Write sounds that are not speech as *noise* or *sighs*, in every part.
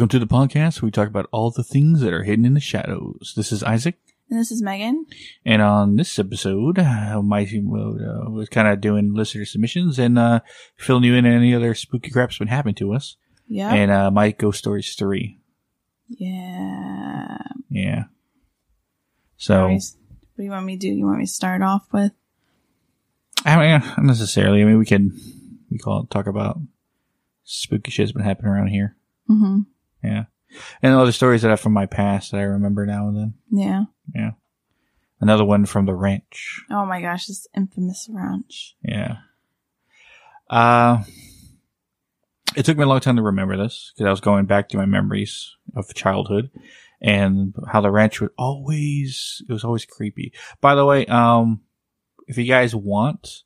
Welcome to the podcast. Where we talk about all the things that are hidden in the shadows. This is Isaac. And this is Megan. And on this episode, uh, uh, was kind of doing listener submissions and uh, filling you in on any other spooky crap's been happening to us. Yeah. And uh, my Ghost Stories 3. yeah. Yeah. So, What do you want me to do? You want me to start off with? I mean, not necessarily. I mean, we can, we call it, talk about spooky shit that's been happening around here. Mm-hmm. Yeah. And other stories that I have from my past that I remember now and then. Yeah. Yeah. Another one from the ranch. Oh my gosh, this infamous ranch. Yeah. Uh, it took me a long time to remember this because I was going back to my memories of childhood and how the ranch would always, it was always creepy. By the way, um, if you guys want,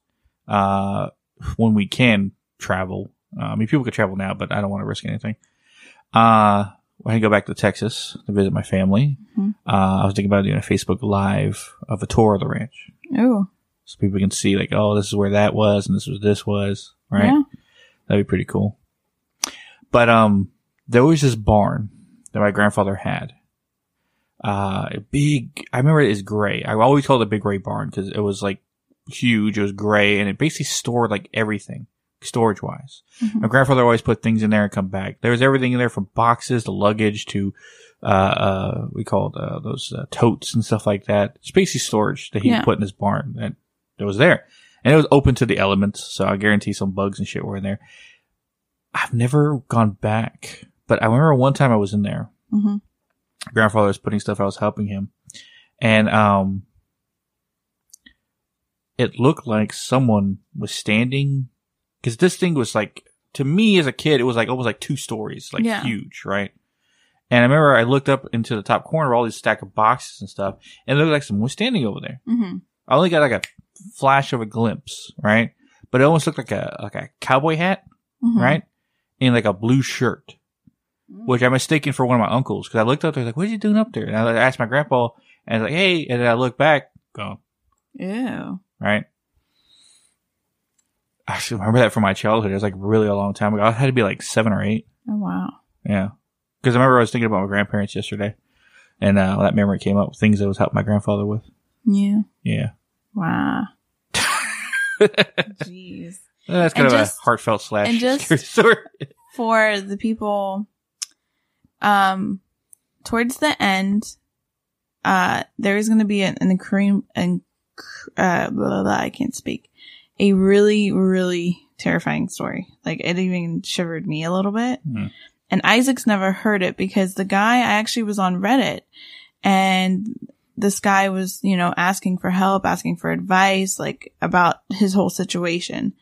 uh, when we can travel, uh, I mean, people could travel now, but I don't want to risk anything. Uh, when I go back to Texas to visit my family, Mhm. uh, I was thinking about doing a Facebook live of a tour of the ranch Oh. so people can see like, oh, this is where that was, and this was this was, right? Yeah. That'd be pretty cool. But um, there was this barn that my grandfather had. Uh, a big. I remember it is gray. I always called it a big gray barn because it was like huge. It was gray, and it basically stored like everything storage wise. Mhm. My grandfather always put things in there and come back. There was everything in there from boxes to luggage to, uh, uh, we called, uh, those, uh, totes and stuff like that. It's basically storage that he Yeah. put in his barn and it was there. And it was open to the elements. So I guarantee some bugs and shit were in there. I've never gone back, but I remember one time I was in there. Mm-hmm. Grandfather was putting stuff. I was helping him and, um, it looked like someone was standing because this thing was like to me as a kid it was like almost like two stories like Yeah. huge right and i remember i looked up into the top corner of all these stack of boxes and stuff and it looked like someone was standing over there Mm-hmm. i only got like a flash of a glimpse right but it almost looked like a like a cowboy hat Mm-hmm. right and like a blue shirt which i mistaken for one of my uncles because i looked up there like what are you doing up there and i asked my grandpa and I was like hey and then i looked back go, Ew. right? I actually remember that from my childhood. It was like really a long time ago. I had to be like seven or eight. Oh wow. Yeah. Because I remember I was thinking about my grandparents yesterday. And uh, that memory came up, things I was helping my grandfather with. Yeah. Yeah. Wow. *laughs* Jeez. That's kind And of just- a heartfelt slash and just- *laughs* story. For the people, um, towards the end, uh, there is going to be an, an incre- an, uh, blah, blah, blah, I can't speak. A really, really terrifying story. Like it even shivered me a little bit. Hmm. And Isaac's never heard it because the guy, I actually was on Reddit and this guy was, you know, asking for help, asking for advice, like about his whole situation.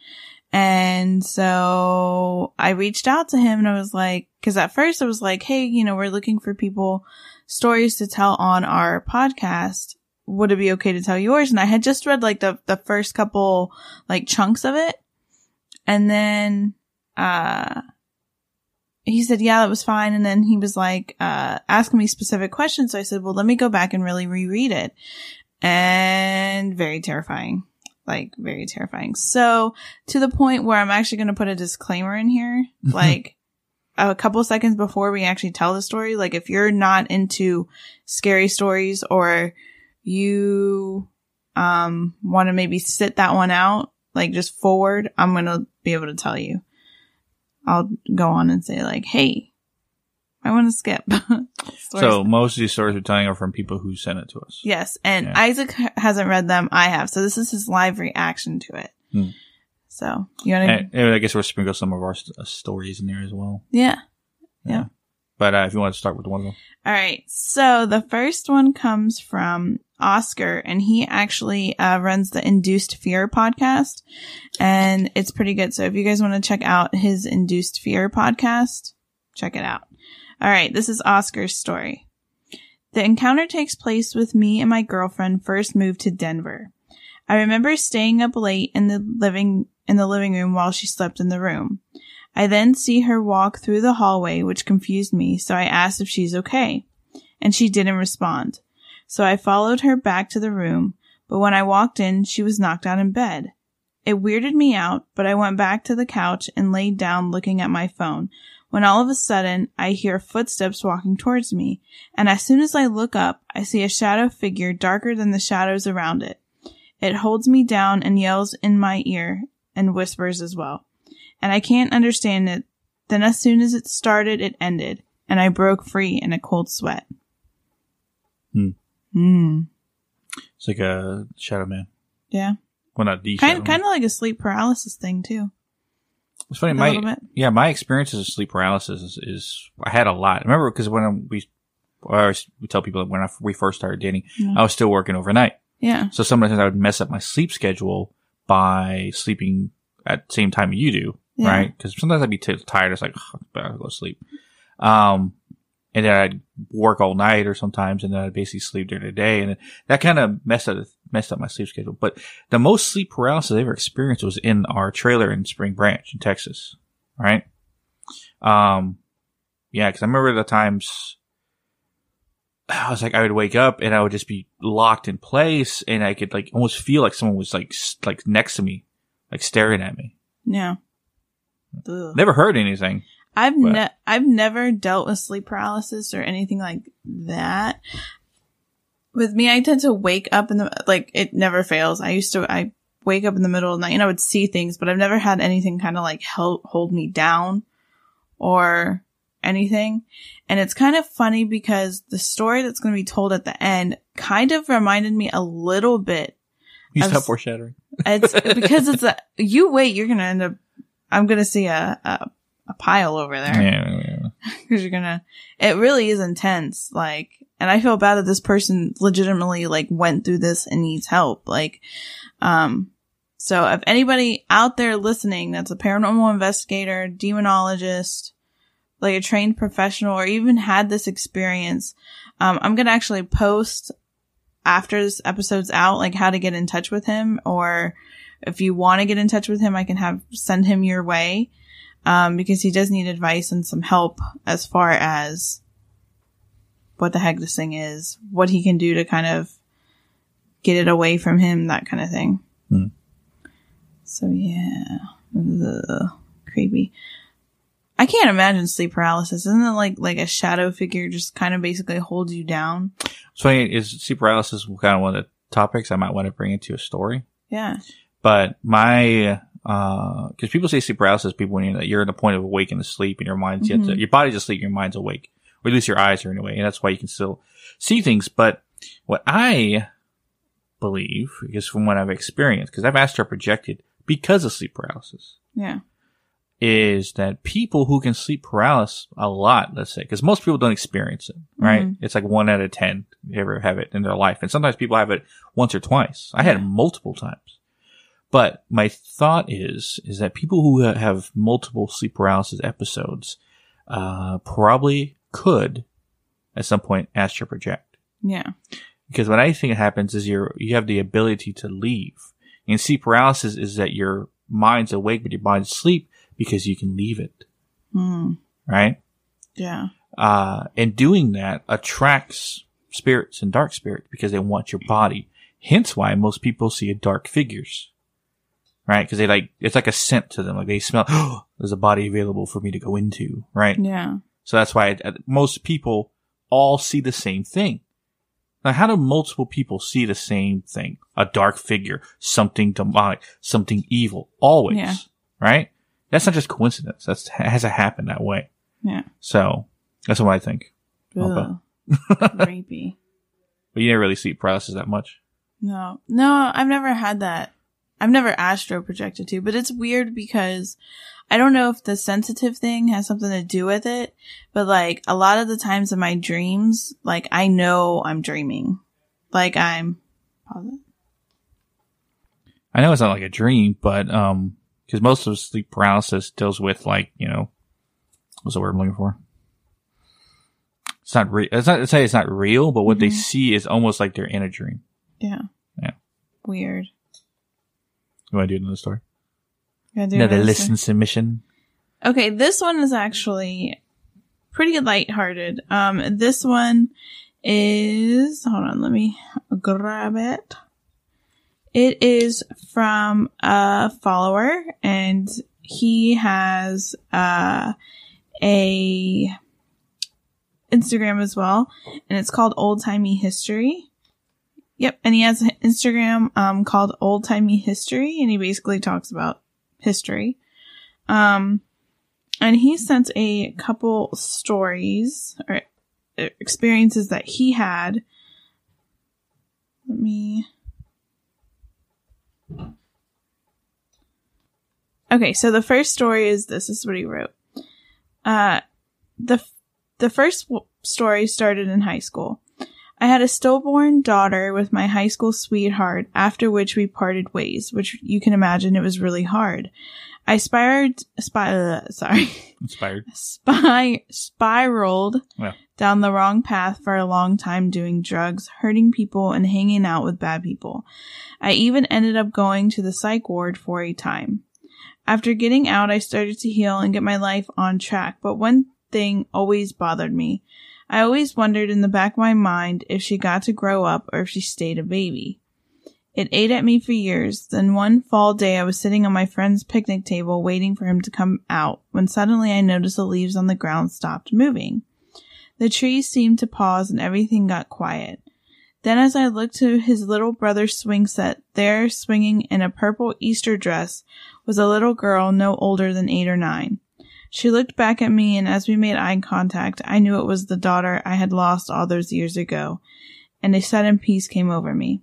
And so I reached out to him and I was like, cause at first I was like, Hey, you know, we're looking for people, stories to tell on our podcast. Would it be okay to tell yours? And I had just read like the, the first couple like chunks of it. And then, uh, he said, yeah, that was fine. And then he was like, uh, asking me specific questions. So I said, well, let me go back and really reread it. And very terrifying. Like very terrifying. So to the point where I'm actually going to put a disclaimer in here, *laughs* like a couple seconds before we actually tell the story. Like if you're not into scary stories or you, um, want to maybe sit that one out, like just forward, I'm going to be able to tell you. I'll go on and say like, Hey, I want to skip. *laughs* So most of these stories we're telling are from people who sent it to us. Yes, and Yeah. Isaac hasn't read them. I have, so this is his live reaction to it. Hmm. So you want to? And, and I guess we'll sprinkle some of our st- uh, stories in there as well. Yeah. Yeah. But uh, if you want to start with one of them. All right. So the first one comes from Oscar, and he actually uh, runs the Induced Fear podcast, and it's pretty good. So if you guys want to check out his Induced Fear podcast, check it out. All right. This is Oscar's story. The encounter takes place with me and my girlfriend first moved to Denver. I remember staying up late in the living in the living room while she slept in the room. I then see her walk through the hallway, which confused me, so I asked if she's okay. And she didn't respond. So I followed her back to the room, but when I walked in, she was knocked out in bed. It weirded me out, but I went back to the couch and laid down looking at my phone when all of a sudden I hear footsteps walking towards me. And as soon as I look up, I see a shadow figure darker than the shadows around it. It holds me down and yells in my ear and whispers as well. And I can't understand it. Then as soon as it started, it ended and I broke free in a cold sweat. Hmm. Hmm. It's like a Shadow Man. Yeah. Well, not the Kind kind of like a sleep paralysis thing too. It's funny. My yeah, my experiences of sleep paralysis is, is I had a lot. I remember because when we, I always tell people that when I, we first started dating, Yeah. I was still working overnight. Yeah. So sometimes I would mess up my sleep schedule by sleeping at the same time you do, Yeah. right? Because sometimes I'd be t- tired. It's like, "Ugh, I better go to sleep. Um, and then I'd work all night or sometimes, and then I'd basically sleep during the day, and that kind of messed up messed up my sleep schedule. But the most sleep paralysis I ever experienced was in our trailer in Spring Branch in Texas, right? Um, yeah, because I remember the times I was like, I would wake up and I would just be locked in place, and I could like almost feel like someone was like like next to me, like staring at me. Yeah. Ugh. Never heard anything. I've ne- I've never dealt with sleep paralysis or anything like that. With me, I tend to wake up in the like it never fails. I used to I wake up in the middle of the night and I would see things, but I've never had anything kind of like help hold me down or anything. And it's kind of funny because the story that's going to be told at the end kind of reminded me a little bit You stop foreshadowing. it's because it's a you wait. You're gonna end up. I'm gonna see a a, a pile over there Yeah, yeah, because *laughs* you're gonna. It really is intense. Like, and I feel bad that this person legitimately like went through this and needs help. Like, um. So if anybody out there listening that's a paranormal investigator, demonologist, like a trained professional, or even had this experience, um, I'm gonna actually post after this episode's out, like how to get in touch with him, or if you want to get in touch with him, I can have send him your way, um, because he does need advice and some help as far as what the heck this thing is, what he can do to kind of get it away from him, that kind of thing. Hmm. So yeah, Ugh, creepy. I can't imagine sleep paralysis. Isn't it like like a shadow figure just kind of basically holds you down? Funny. Is sleep paralysis kind of one of the topics I might want to bring into a story? Yeah. But my, uh, cause people say sleep paralysis, people when you're, you're in the point of awakening to sleep and your mind's yet to, Mhm. your body's asleep, your mind's awake, or at least your eyes are anyway. And that's why you can still see things. But what I believe is from what I've experienced, cause I've astral projected because of sleep paralysis, Yeah. is that people who can sleep paralysis a lot, let's say, because most people don't experience it, right? Mhm. It's like one out of 10 ever have it in their life. And sometimes people have it once or twice. I had it multiple times. But my thought is, is that people who have multiple sleep paralysis episodes, uh, probably could at some point astral project. Yeah. Because what I think happens is you're, you have the ability to leave. And sleep paralysis is that your mind's awake, but your body's asleep because you can leave it, Hmm. right? Yeah. Uh, and doing that attracts spirits and dark spirits because they want your body. Hence why most people see a dark figures, right? Because they like, it's like a scent to them. Like they smell, oh, *gasps* there's a body available for me to go into, right? Yeah. So that's why uh, most people all see the same thing. Now, how do multiple people see the same thing? A dark figure, something demonic, something evil, always, Yeah. right? That's not just coincidence. That's has to happen that way. Yeah. So that's what I think. Ugh. *laughs* Creepy. But you never really see paralysis that much. No, no, I've never had that. I've never astro projected to, but it's weird because I don't know if the sensitive thing has something to do with it, but like a lot of the times in my dreams, like I know I'm dreaming. Like I'm, pause it. I know it's not like a dream, but um, because most of sleep paralysis deals with like you know, what's the word I'm looking for? It's not real. It's not to say it's not real, but what they Mhm. see is almost like they're in a dream. yeah. Yeah. Weird. You want to do another story? Gotta do Another another listen submission. Okay, this one is actually pretty lighthearted. Um, this one is, hold on, let me grab it. It is from a follower and he has, uh, a Instagram as well, and it's called Old Timey History. Yep, and he has an Instagram um, called Old Timey History, and he basically talks about history. Um, and he sent a couple stories or uh, experiences that he had. Let me. Okay, so the first story is this. This is what he wrote. Uh, the the first w- story started in high school. I had a stillborn daughter with my high school sweetheart, after which we parted ways, which you can imagine it was really hard. I spiraled, spy, uh, sorry, Inspired. *laughs* spy, spiraled Yeah. down the wrong path for a long time doing drugs, hurting people, and hanging out with bad people. I even ended up going to the psych ward for a time. After getting out, I started to heal and get my life on track, but one thing always bothered me. I always wondered in the back of my mind if she got to grow up or if she stayed a baby. It ate at me for years. Then one fall day, I was sitting on my friend's picnic table waiting for him to come out when suddenly I noticed the leaves on the ground stopped moving. The trees seemed to pause and everything got quiet. Then as I looked to his little brother's swing set, there swinging in a purple Easter dress was a little girl no older than eight or nine. She looked back at me and as we made eye contact, I knew it was the daughter I had lost all those years ago, and a sudden peace came over me.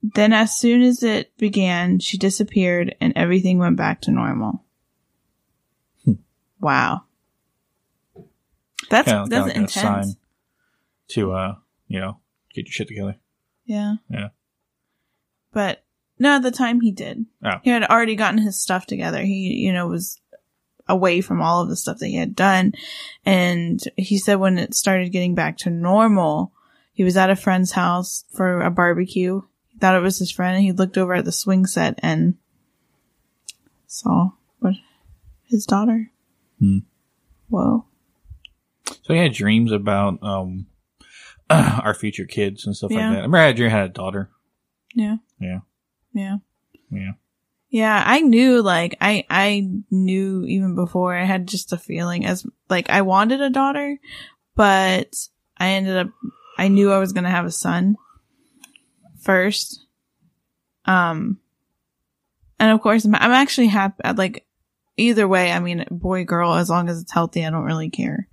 Then as soon as it began, she disappeared and everything went back to normal. wow. That's, Kinda- kinda that's like a intense. sign. To uh, you know, get your shit together. Yeah. Yeah. But no, at the time he did. Oh. He had already gotten his stuff together. He, you know, was away from all of the stuff that he had done. And he said when it started getting back to normal, he was at a friend's house for a barbecue. He thought it was his friend and he looked over at the swing set and saw what his daughter. Hmm. Whoa. So he had dreams about um *clears throat* our future kids and stuff Yeah. like that. I remember I had a dream I had a daughter. Yeah. Yeah. Yeah. Yeah. Yeah, I knew like I I knew even before I had just a feeling as like I wanted a daughter, but I ended up I knew I was going to have a son first. Um and of course I'm, I'm actually happy like either way, I mean boy girl as long as it's healthy, I don't really care.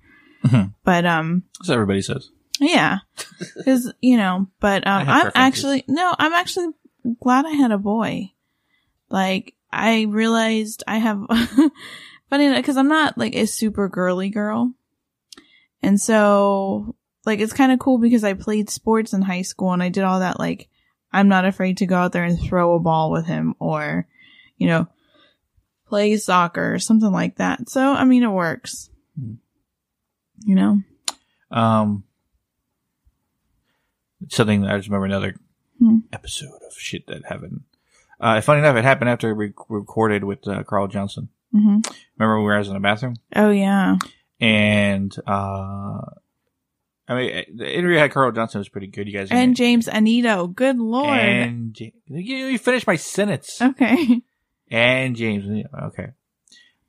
Mhm. But um That's everybody says. yeah. *laughs* Cuz you know, but um I'm preferences. actually no, I'm actually glad I had a boy. Like I realized I have *laughs* funny because I'm not like a super girly girl. And so like it's kind of cool because I played sports in high school and I did all that like I'm not afraid to go out there and throw a ball with him or you know play soccer or something like that. So I mean it works. Hmm. You know. Um, something that I just remember another Hmm. episode of shit that happened. Uh, funny enough, it happened after we recorded with uh, Carl Johnson. Mhm. Remember when we were in the bathroom Oh yeah. and uh, I mean the interview I had Carl Johnson was pretty good. You guys And James Anito. Good lord. and you, you finished my sentence. okay. *laughs* and James. Okay,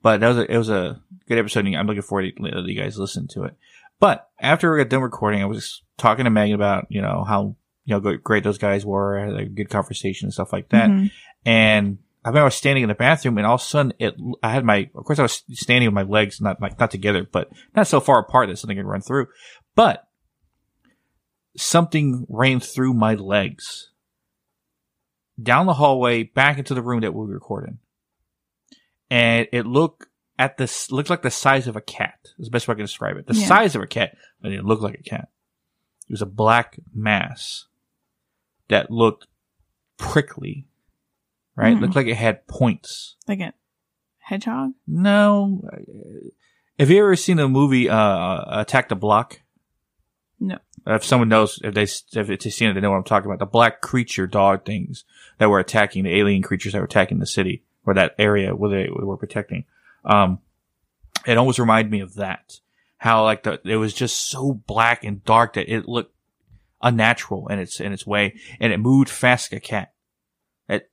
but that was a, it was a good episode. I'm looking forward to you guys listen to it. But after we got done recording, I was talking to Megan about you know how you know great those guys were, had a good conversation and stuff like that. Mhm. And I remember I was standing in the bathroom, and all of a sudden, it I had my of course I was standing with my legs not like not together, but not so far apart that something could run through, but something ran through my legs down the hallway back into the room that we were recording. And it looked at this looked like the size of a cat. Is the best way I can describe it. The Yeah. size of a cat, but it looked like a cat. It was a black mass that looked prickly. Right? Hmm. Looked like it had points. Like a hedgehog? No. uh, Have you ever seen the movie uh, Attack the Block? No. If someone knows, if they if it's seen it, they know what I'm talking about. The black creature dog things that were attacking the alien creatures that were attacking the city or that area where they were protecting. Um, it almost reminded me of that. How like the it was just so black and dark that it looked unnatural in its in its way, and it moved fast like a cat. It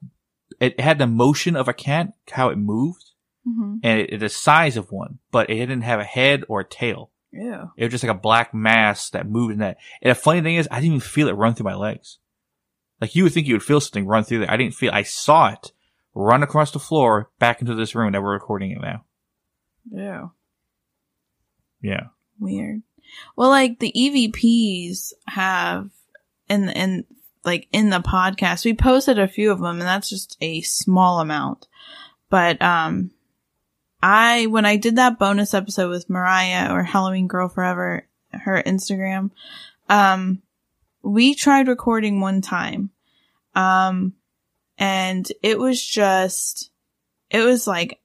it had the motion of a cat, how it moved, Mm-hmm. and it, it the size of one, but it didn't have a head or a tail. Ew. It was just like a black mass that moved in that. And the funny thing is, I didn't even feel it run through my legs. Like you would think you would feel something run through there. I didn't feel. I saw it run across the floor back into this room that we're recording it now. Yeah. Yeah. Weird. Well, like the EVPs have in in like in the podcast, we posted a few of them, and that's just a small amount. But um, I when I did that bonus episode with Mariah or Halloween Girl Forever, her Instagram, um, we tried recording one time, um, and it was just, it was like,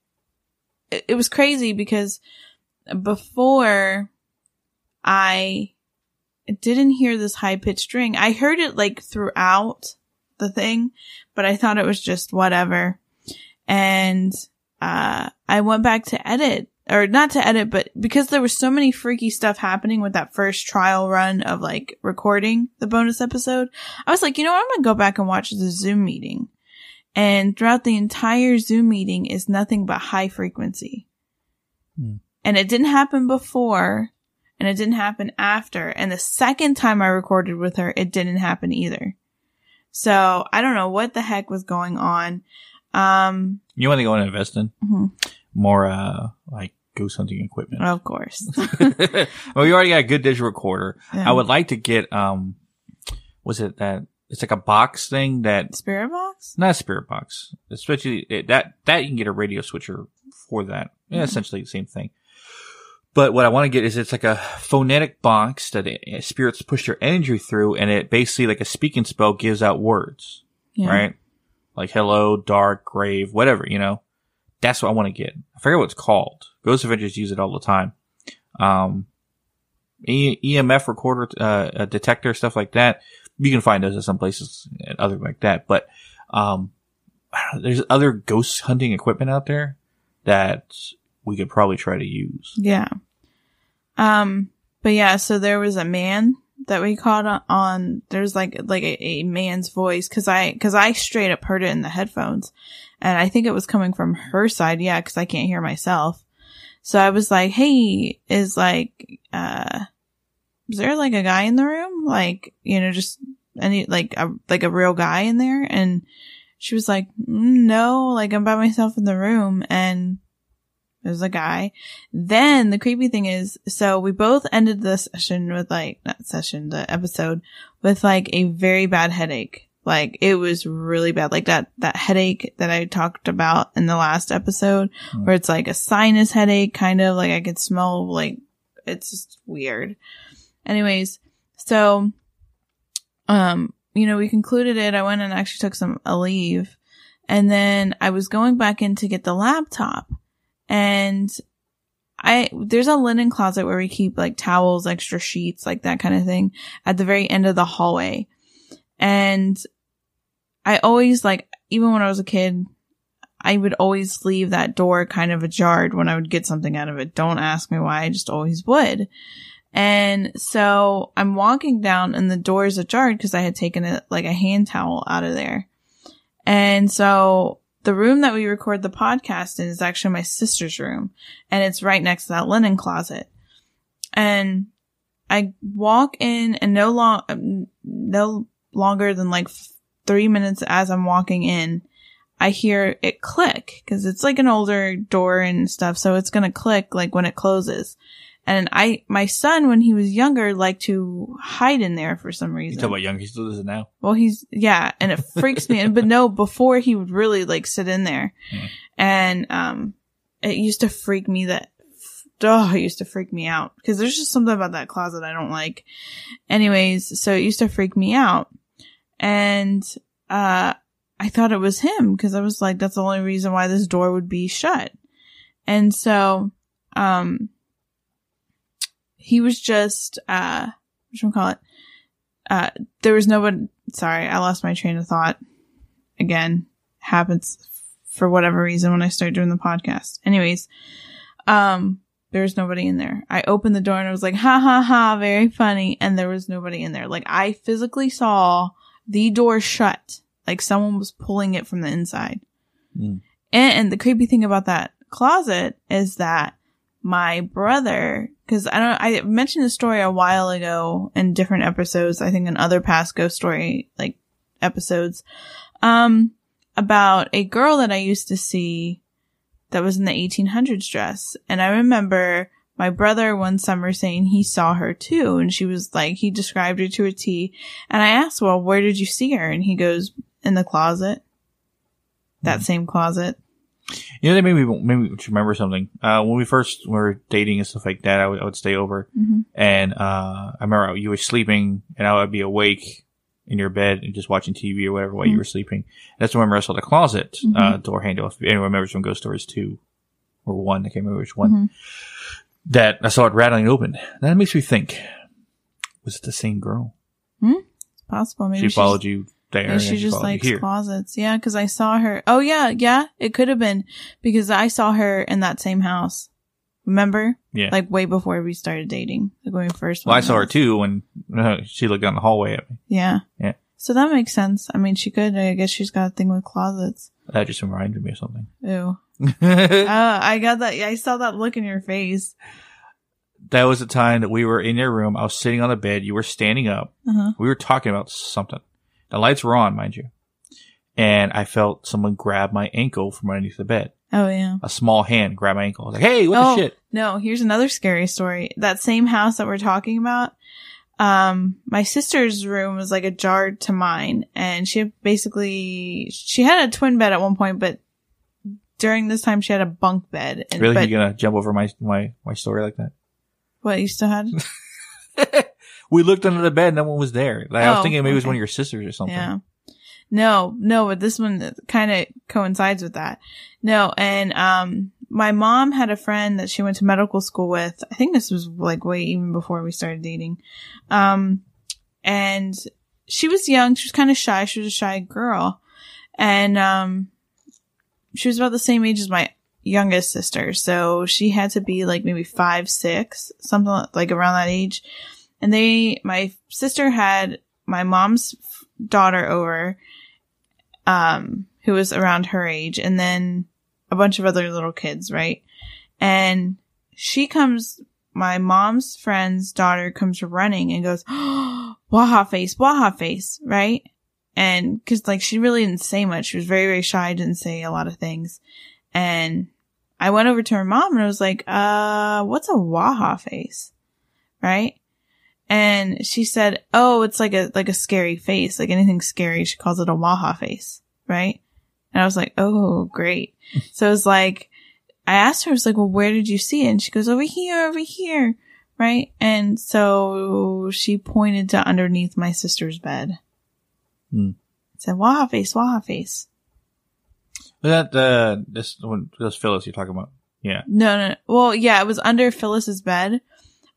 it, it was crazy because before I didn't hear this high pitched ring. I heard it like throughout the thing, but I thought it was just whatever. And, uh, I went back to edit or not to edit, but because there was so many freaky stuff happening with that first trial run of like recording the bonus episode, I was like, you know what? I'm going to go back and watch the Zoom meeting. And throughout the entire Zoom meeting is nothing but high frequency. Hmm. And it didn't happen before and it didn't happen after. And the second time I recorded with her, it didn't happen either. So I don't know what the heck was going on. Um, You want to go and invest in mhm, more, uh, like ghost hunting equipment. of course. *laughs* *laughs* well, you already got a good digital recorder. Yeah. I would like to get, um, was it that, it's like a box thing that, Spirit box? not a spirit box, especially it, that, that you can get a radio switcher for that. Yeah, Mhm. essentially the same thing. But what I want to get is it's like a phonetic box that spirits push their energy through and it basically like a speaking spell gives out words, Yeah. right? Like hello, dark, grave, whatever, you know? That's what I want to get. I forget what it's called. Ghost Adventures use it all the time. Um, e- EMF recorder, uh, a detector, stuff like that. You can find those at some places and other like that. But, um, know, there's other ghost hunting equipment out there that we could probably try to use. Yeah. Um, but yeah, so there was a man that we caught on, there's like, like a, a man's voice cause I, cause I straight up heard it in the headphones and I think it was coming from her side. Yeah. Cause I can't hear myself. So I was like, Hey, is like, uh, is there like a guy in the room? Like, you know, just any, like a, like a real guy in there? And she was like, "Mm, no, like I'm by myself in the room and there's a guy. Then the creepy thing is, so we both ended the session with like, not session, the episode with like a very bad headache. Like it was really bad. Like that, that headache that I talked about in the last episode Hmm. where it's like a sinus headache, kind of like I could smell like it's just weird. Anyways, so, um, you know, we concluded it. I went and actually took some a leave and then I was going back in to get the laptop and I, there's a linen closet where we keep like towels, extra sheets, like that kind of thing at the very end of the hallway. And I always like, even when I was a kid, I would always leave that door kind of ajar when I would get something out of it. Don't ask me why. I just always would. And so I'm walking down and the door is ajar because I had taken it like a hand towel out of there. And so the room that we record the podcast in is actually my sister's room and it's right next to that linen closet. And I walk in and no long, um, no longer than like three minutes as I'm walking in, I hear it click because it's like an older door and stuff. So it's going to click like when it closes. And I, my son, when he was younger, liked to hide in there for some You reason. talk about young, he still does it now. Well, he's, yeah, and it freaks me. But no, before he would really like sit in there. Hmm. And, um, it used to freak me that, oh, it used to freak me out because there's just something about that closet I don't like. Anyways, so it used to freak me out. And, uh, I thought it was him because I was like, that's the only reason why this door would be shut. And so, um, he was just, uh, what should we call it? Uh, there was no one, sorry, I lost my train of thought. Again, happens for whatever reason when I start doing the podcast. Anyways, um, there was nobody in there. I opened the door and I was like, ha ha ha, very funny. And there was nobody in there. Like I physically saw the door shut, like someone was pulling it from the inside. Mm. And, and the creepy thing about that closet is that my brother, cause I don't, I mentioned the story a while ago in different episodes, I think in other past ghost story, like episodes, um, about a girl that I used to see that was in the 1800s dress. And I remember my brother one summer saying he saw her too. And she was like, he described her to a T. And I asked, well, where did you see her? And he goes, in the closet. That same closet. You know, that made me maybe remember something. Uh, when we first were dating and stuff like that, I would, I would stay over, Mhm. and uh, I remember you were sleeping, and I would be awake in your bed and just watching TV or whatever while you Mhm. were sleeping. That's when I saw the closet uh, Mhm. door handle. If anyone remembers from Ghost Stories two or one, I can't remember which one. Mhm. That I saw it rattling open. That makes me think: was it the same girl? Hmm? It's possible. Maybe she followed you there. And she just likes closets. Yeah, because I saw her. Oh yeah, yeah. It could have been because I saw her in that same house. Remember? Yeah. Like way before we started dating. Like when we first. well, I saw her too when uh, she looked down the hallway at me. Yeah. Yeah. So that makes sense. I mean, she could. I guess she's got a thing with closets. That just reminded me of something. Ew. *laughs* Uh, I got that. I saw that look in your face. that was the time that we were in your room. I was sitting on the bed. You were standing up. Uh-huh. We were talking about something. The lights were on, mind you. And I felt someone grab my ankle from underneath the bed. Oh yeah. A small hand grabbed my ankle. I was like, hey, what oh, the shit? No, here's another scary story. That same house that we're talking about, um, my sister's room was like a jar to mine, and she basically she had a twin bed at one point, but during this time she had a bunk bed. And, Really? But you gonna jump over my, my, my story like that? what you still had? *laughs* we looked under the bed. And no one was there. Like, I was Oh, thinking maybe it was okay. one of your sisters or something. Yeah. No, no, but this one kind of coincides with that. No, and um, my mom had a friend that she went to medical school with. I think this was like way even before we started dating. Um, and she was young. She was kind of shy. She was a shy girl, and um, she was about the same age as my youngest sister. So she had to be like maybe five, six, something like around that age. And they, my sister had my mom's daughter over, um, who was around her age, and then a bunch of other little kids, right? And she comes, my mom's friend's daughter comes running and goes, *gasps* Waha face, Waha face, right? And cause like she really didn't say much. She was very, very shy, didn't say a lot of things. And I went over to her mom and I was like, uh, what's a Waha face? Right? And she said, "Oh, it's like a like a scary face, like anything scary. She calls it a waha face, right?" And I was like, "Oh, great." *laughs* so it was like, I asked her, I was like, "Well, where did you see it?" And she goes, "Over here, over here." Right? And so she pointed to underneath my sister's bed. Hmm. Said, Waha face, Waha face. Was that the, this one, this Phyllis you're talking about? Yeah. No, no, no. Well, yeah, it was under Phyllis's bed,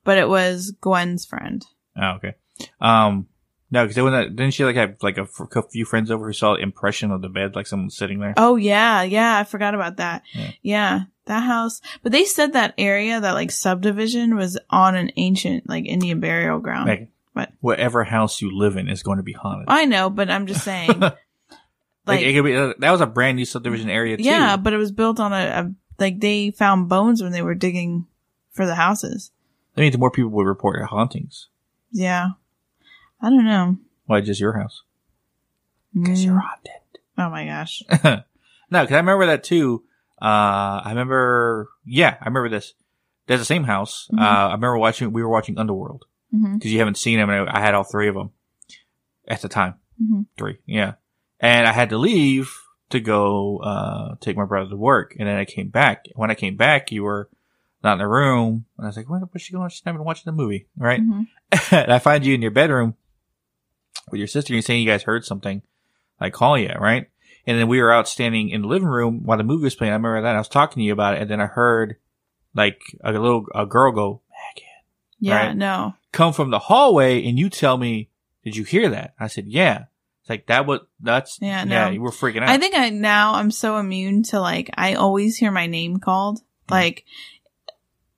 but it was Gwen's friend. Oh, okay. Um, no, because didn't she like have like a few friends over who saw the impression of the bed, like someone sitting there? Oh yeah, yeah, I forgot about that. Yeah. Yeah. that house. But they said that area, that like subdivision was on an ancient like Indian burial ground. Megan, What? whatever house you live in is going to be haunted. I know, but I'm just saying. *laughs* like, like it could be, uh, that was a brand new subdivision area too. yeah, but it was built on a, a like they found bones when they were digging for the houses. That means more people would report hauntings. Yeah. I don't know. Why just your house? Because mm. You're haunted. Oh my gosh. *laughs* no, because I remember that too. Uh, I remember, yeah, I remember this. There's the same house. Mhm. Uh, I remember watching, we were watching Underworld because you haven't seen them and I, I had all three of them at the time. hmm Three, yeah. And I had to leave to go, uh, take my brother to work. And then I came back. When I came back, you were not in the room. And I was like, what, what's she going? She's not even watching the movie, right? hmm *laughs* and I find you in your bedroom with your sister. You're saying you guys heard something. I call you, right? And then we were out standing in the living room while the movie was playing. I remember that. I was talking to you about it, and then I heard like a little a girl go, Megan, Yeah, Right. no. come from the hallway, and you tell me, "Did you hear that?" I said, "Yeah." It's like that. was that's Yeah, yeah. You were freaking out. I think I now I'm so immune to like I always hear my name called. Like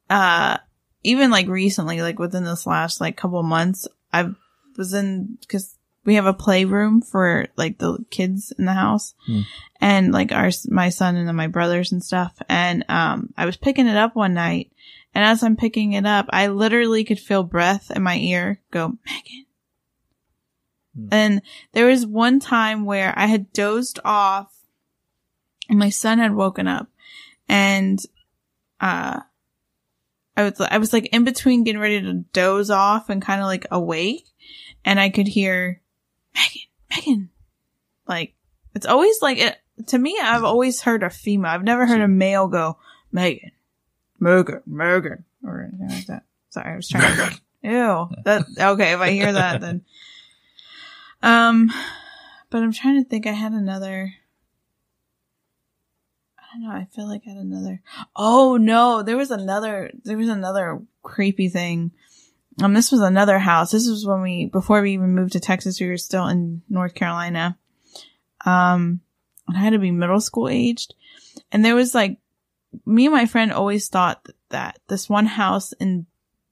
uh even like recently, like within this last like couple months, I was in because we have a playroom for like the kids in the house Hmm. and like our, my son and then my brothers and stuff. And, um, I was picking it up one night and as I'm picking it up, I literally could feel breath in my ear go, Megan. Hmm. And there was one time where I had dozed off and my son had woken up and, uh, I was, I was like in between getting ready to doze off and kind of like awake and I could hear Megan, Megan. Like, it's always like, it, to me, I've always heard a female. I've never heard a male go, Megan, Megan, Megan, or anything like that. Sorry, I was trying to, ew. That, okay, if I hear that, then, um, but I'm trying to think I had another, don't know, I feel like I had another, oh no, there was another, there was another creepy thing. Um, this was another house. This was when we, before we even moved to Texas, we were still in North Carolina. Um, I had to be middle school aged. And there was like, me and my friend always thought that this one house in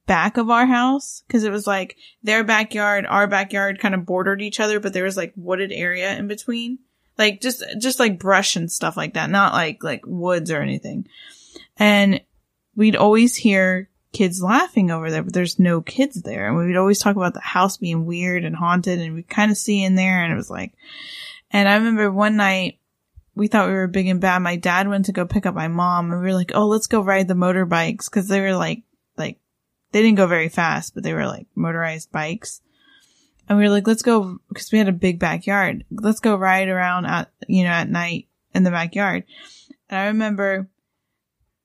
back of our house, cause it was like their backyard, our backyard kind of bordered each other, but there was like wooded area in between. Like just, just like brush and stuff like that. Not like, like woods or anything. And we'd always hear kids laughing over there, but there's no kids there. And we'd always talk about the house being weird and haunted and we kind of see in there and it was like, and I remember one night we thought we were big and bad. My dad went to go pick up my mom and we were like, oh, let's go ride the motorbikes. Cause they were like, like, they didn't go very fast, but they were like motorized bikes. And we were like, let's go, cause we had a big backyard. Let's go ride around at, you know, at night in the backyard. And I remember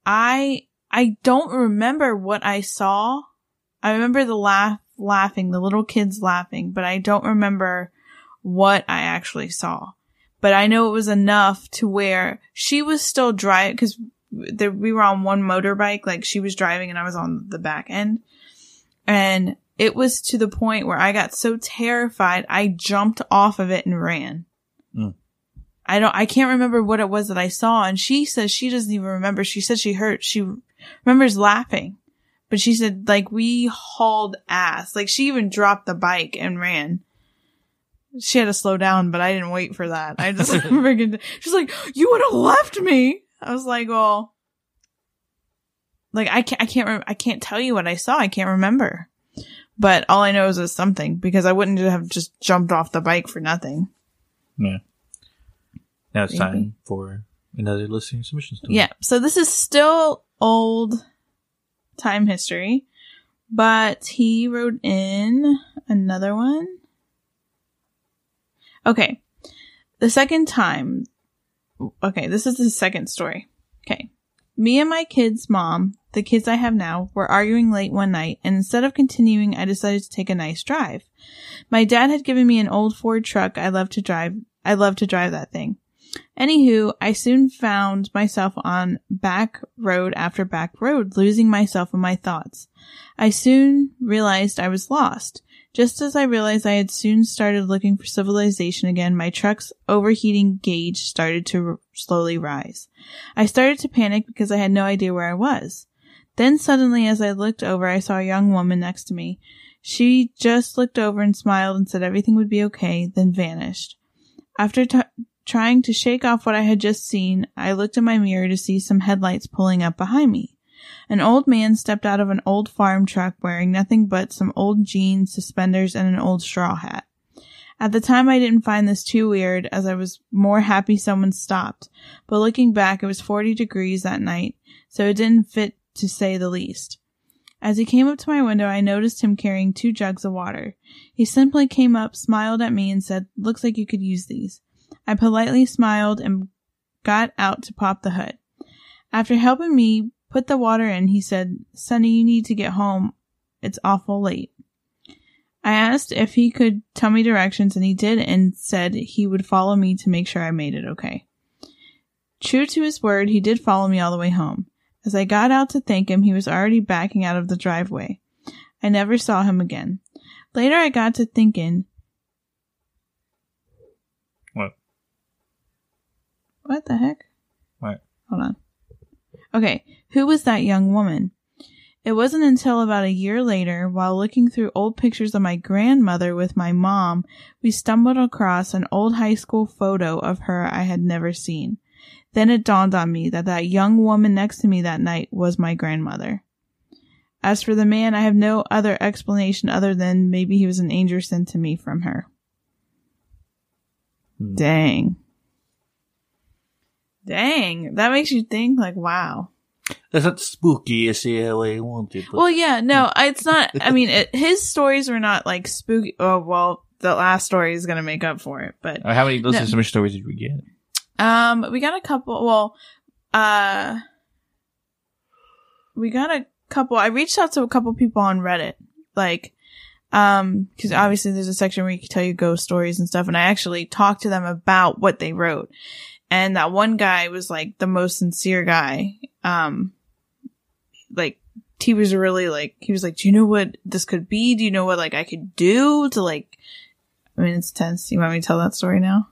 I, I don't remember what I saw. I remember the laugh, laughing, the little kids laughing, but I don't remember what I actually saw. But I know it was enough to where she was still driving because we were on one motorbike, like she was driving and I was on the back end. And it was to the point where I got so terrified, I jumped off of it and ran. Mm. I don't, I can't remember what it was that I saw. And she says she doesn't even remember. She said she heard, she remembers laughing, but she said like we hauled ass. Like she even dropped the bike and ran. She had to slow down, but I didn't wait for that. I just *laughs* *laughs* freaking, she's like, you would have left me. I was like, well, like I can't, I can't, rem- I can't tell you what I saw. I can't remember, but all I know is it's something because I wouldn't have just jumped off the bike for nothing. Yeah. Now it's Maybe. time for another listening submission story. Yeah. So this is still old time history, but he wrote in another one. Okay. The second time. Okay. This is the second story. Okay. Me and my kids' mom, the kids I have now, were arguing late one night, and instead of continuing, I decided to take a nice drive. My dad had given me an old Ford truck I love to drive. I love to drive that thing. Anywho, I soon found myself on back road after back road, losing myself in my thoughts. I soon realized I was lost. Just as I realized I had soon started looking for civilization again, my truck's overheating gauge started to r- slowly rise. I started to panic because I had no idea where I was. Then suddenly, as I looked over, I saw a young woman next to me. She just looked over and smiled and said everything would be okay, then vanished. After t- trying to shake off what I had just seen, I looked in my mirror to see some headlights pulling up behind me. An old man stepped out of an old farm truck wearing nothing but some old jeans, suspenders, and an old straw hat. At the time, I didn't find this too weird as I was more happy someone stopped, but looking back, it was 40 degrees that night, so it didn't fit to say the least. As he came up to my window, I noticed him carrying two jugs of water. He simply came up, smiled at me, and said, Looks like you could use these. I politely smiled and got out to pop the hood. After helping me put the water in, he said, Sonny, you need to get home. It's awful late. I asked if he could tell me directions and he did and said he would follow me to make sure I made it okay. True to his word, he did follow me all the way home. As I got out to thank him, he was already backing out of the driveway. I never saw him again. Later I got to thinking, What? what the heck? What? Hold on. Okay, who was that young woman? It wasn't until about a year later, while looking through old pictures of my grandmother with my mom, we stumbled across an old high school photo of her I had never seen. Then it dawned on me that that young woman next to me that night was my grandmother. As for the man, I have no other explanation other than maybe he was an angel sent to me from her. Hmm. Dang. Dang. That makes you think like, wow. That's not spooky as the way I wanted. But Well, yeah, no, it's not. I mean, it, his stories were not like spooky. Oh, well, the last story is going to make up for it. But, Uh, how many those No. are some stories did we get? um, we got a couple. Well, uh, we got a couple. I reached out to a couple people on Reddit, like, um, cause obviously there's a section where you can tell you ghost stories and stuff. And I actually talked to them about what they wrote. And that one guy was like the most sincere guy. Um, like he was really like, he was like, do you know what this could be? Do you know what like I could do to like, I mean, it's tense. You want me to tell that story now?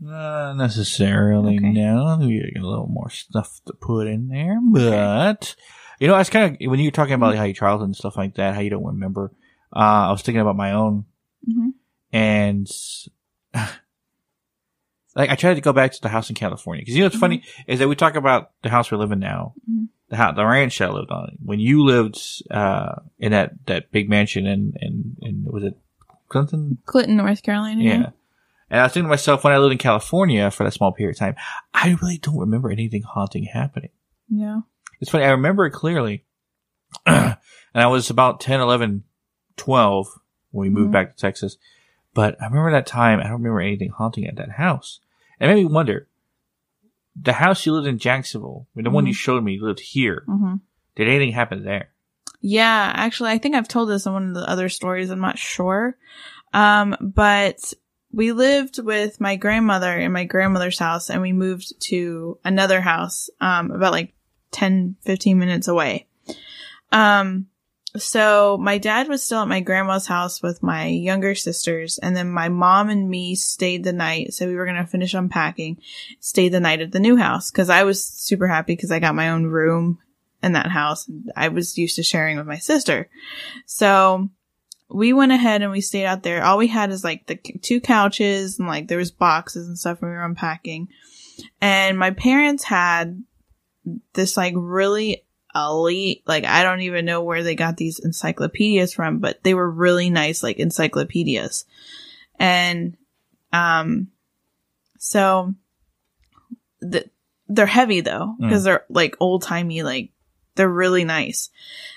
Not necessarily. Okay. No, we got a little more stuff to put in there, but you know, I was kind of when you were talking about like, how your childhood and stuff like that, how you don't remember. Uh, I was thinking about my own, Mm-hmm. and like I tried to go back to the house in California because you know what's funny is that we talk about the house we're living now, Mhm. the house, the ranch that I lived on. When you lived uh in that that big mansion in in, in was it Clinton? Clinton, North Carolina. Yeah. And I was thinking to myself when I lived in California for that small period of time, I really don't remember anything haunting happening. Yeah. It's funny. I remember it clearly. *clears throat* and I was about 10, 11, 12 when we moved Mhm. back to Texas. But I remember that time. I don't remember anything haunting at that house. And it made me wonder, the house you lived in Jacksonville, the one you Mhm. showed me, you lived here. Mm-hmm. Did anything happen there? Yeah, actually, I think I've told this in one of the other stories. I'm not sure. Um, but we lived with my grandmother in my grandmother's house and we moved to another house, um, about like 10, 15 minutes away. Um, so my dad was still at my grandma's house with my younger sisters and then my mom and me stayed the night. So we were going to finish unpacking, stay the night at the new house because I was super happy because I got my own room in that house. I was used to sharing with my sister. So we went ahead and we stayed out there. All we had is like the two couches and like there was boxes and stuff when we were unpacking. And my parents had this like really elite, like I don't even know where they got these encyclopedias from, but they were really nice like encyclopedias. And um so the they're heavy though because they're like old timey like they're really nice.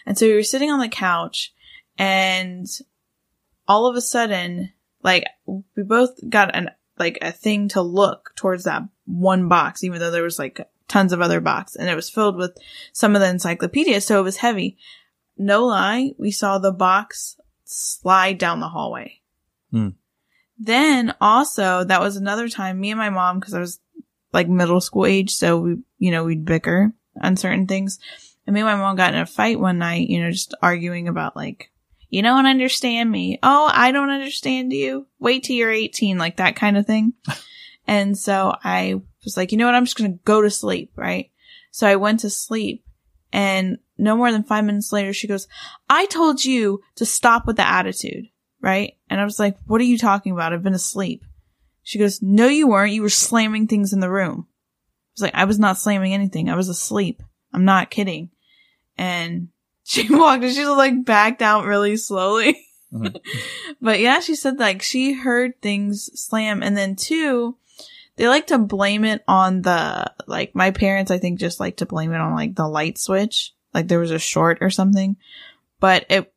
And so we were sitting on the couch and all of a sudden, like we both got an, like a thing to look towards that one box, even though there was like tons of other boxes and it was filled with some of the encyclopedias. So it was heavy. No lie. We saw the box slide down the hallway. Hmm. Then also that was another time me and my mom, cause I was like middle school age. So we, you know, we'd bicker on certain things. And me and my mom got in a fight one night, you know, just arguing about like, you don't understand me. Oh, I don't understand you. Wait till you're 18, like that kind of thing. *laughs* and so I was like, you know what? I'm just going to go to sleep. Right. So I went to sleep and no more than five minutes later, she goes, I told you to stop with the attitude. Right. And I was like, what are you talking about? I've been asleep. She goes, no, you weren't. You were slamming things in the room. I was like, I was not slamming anything. I was asleep. I'm not kidding. And *laughs* she walked and she just like backed out really slowly. Mhm. *laughs* but yeah, she said like she heard things slam. And then two, they like to blame it on the, like my parents, I think just like to blame it on like the light switch. Like there was a short or something, but it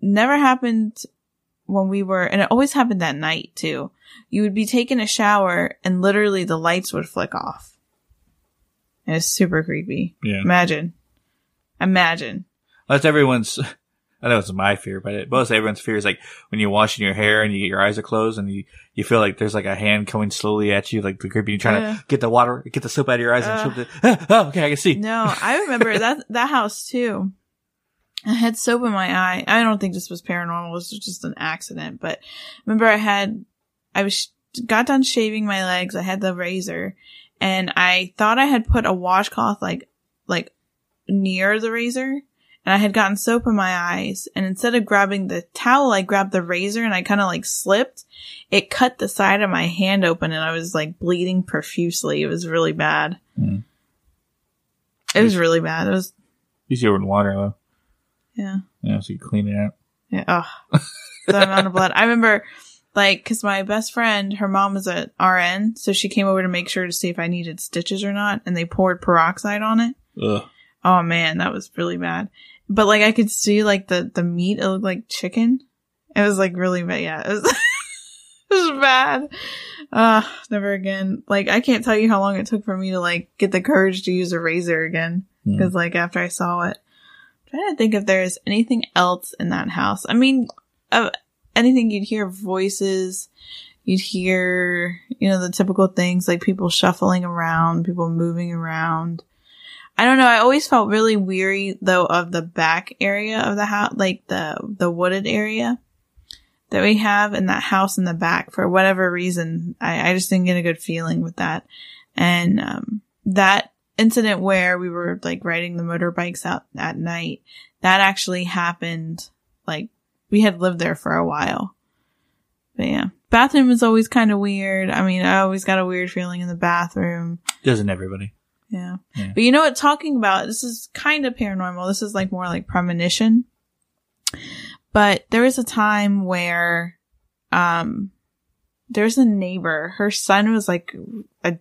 never happened when we were, and it always happened that night too. You would be taking a shower and literally the lights would flick off. And it's super creepy. Yeah. Imagine. Imagine. That's everyone's. I know it's my fear, but it, most everyone's fear is like when you're washing your hair and you get your eyes are closed and you, you feel like there's like a hand coming slowly at you, like the creepy. You're trying Yeah. to get the water, get the soap out of your eyes Uh. and the, *laughs* oh, okay, I can see. No, I remember that *laughs* that house too. I had soap in my eye. I don't think this was paranormal. It was just an accident. But remember, I had I was got done shaving my legs. I had the razor, and I thought I had put a washcloth like like near the razor, and I had gotten soap in my eyes. And instead of grabbing the towel, I grabbed the razor and I kind of like slipped. It cut the side of my hand open and I was like bleeding profusely. It was really bad. Mm. It was really bad. It was, You see it in water though. yeah. Yeah, so you clean it out. Yeah. Oh, the amount of blood. I remember, like, cause my best friend, her mom was at RN, so she came over to make sure to see if I needed stitches or not, and they poured peroxide on it. Ugh. Oh man, that was really bad. But like, I could see like the the meat. It looked like chicken. It was like really bad. Yeah, it was. *laughs* it was bad. Uh, never again. Like, I can't tell you how long it took for me to like get the courage to use a razor again. Hmm. Because like after I saw it, I'm trying to think if there's anything else in that house. I mean, uh, anything you'd hear voices, you'd hear, you know, the typical things like people shuffling around, people moving around. I don't know. I always felt really weary though of the back area of the house, like the, the wooded area that we have in that house in the back for whatever reason. I, I just didn't get a good feeling with that. And, um, that incident where we were like riding the motorbikes out at night, that actually happened. Like we had lived there for a while. But yeah, bathroom is always kind of weird. I mean, I always got a weird feeling in the bathroom. Doesn't everybody? Yeah. Yeah. But you know what, talking about, this is kind of paranormal. This is like more like premonition. But there was a time where, um, there's a neighbor, her son was like a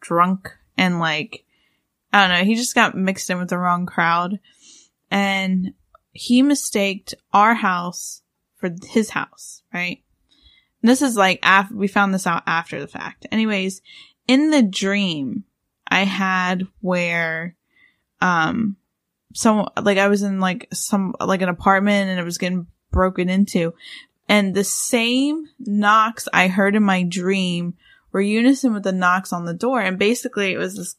drunk and like, I don't know, he just got mixed in with the wrong crowd and he mistaked our house for his house, right? And this is like after we found this out after the fact. Anyways, in the dream I had where, um, some like I was in like some like an apartment and it was getting broken into, and the same knocks I heard in my dream were unison with the knocks on the door, and basically it was this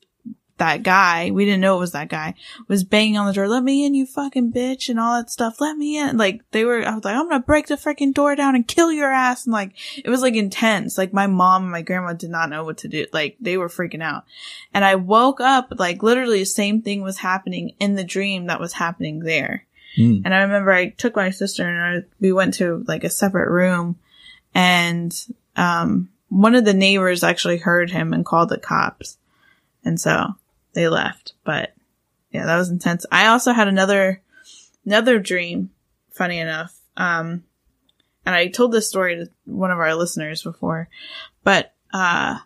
that guy we didn't know it was that guy was banging on the door let me in you fucking bitch and all that stuff. Let me in. Like they were i was like i'm gonna break the freaking door down and kill your ass. And like it was like intense. Like my mom and my grandma did not know what to do. Like they were freaking out. And i woke up like literally the same thing was happening in the dream that was happening there. Mm. and I remember I took my sister and I, we went to like a separate room. And, um, one of the neighbors actually heard him and called the cops. And so they left, but yeah, that was intense. I also had another, another dream, funny enough. Um, and I told this story to one of our listeners before, but, uh,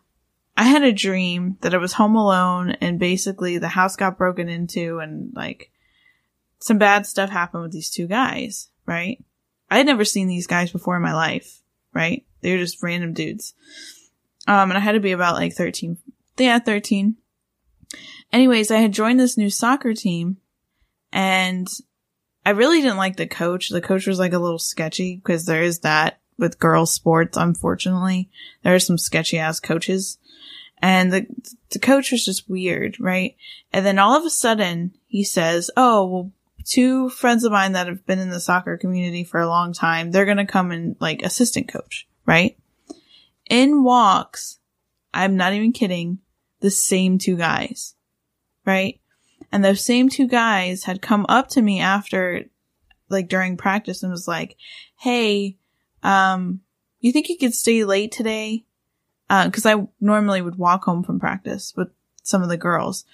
I had a dream that I was home alone and basically the house got broken into and like some bad stuff happened with these two guys, right? I had never seen these guys before in my life, right? They were just random dudes. Um, and I had to be about like 13. Yeah, 13. Anyways, I had joined this new soccer team and I really didn't like the coach. The coach was like a little sketchy because there is that with girls sports, unfortunately. There are some sketchy ass coaches. And the, the coach was just weird, right? And then all of a sudden he says, Oh, well, two friends of mine that have been in the soccer community for a long time, they're going to come and like assistant coach, right? In walks, I'm not even kidding, the same two guys, right? And those same two guys had come up to me after, like during practice and was like, Hey, um, you think you could stay late today? Uh, cause I normally would walk home from practice with some of the girls.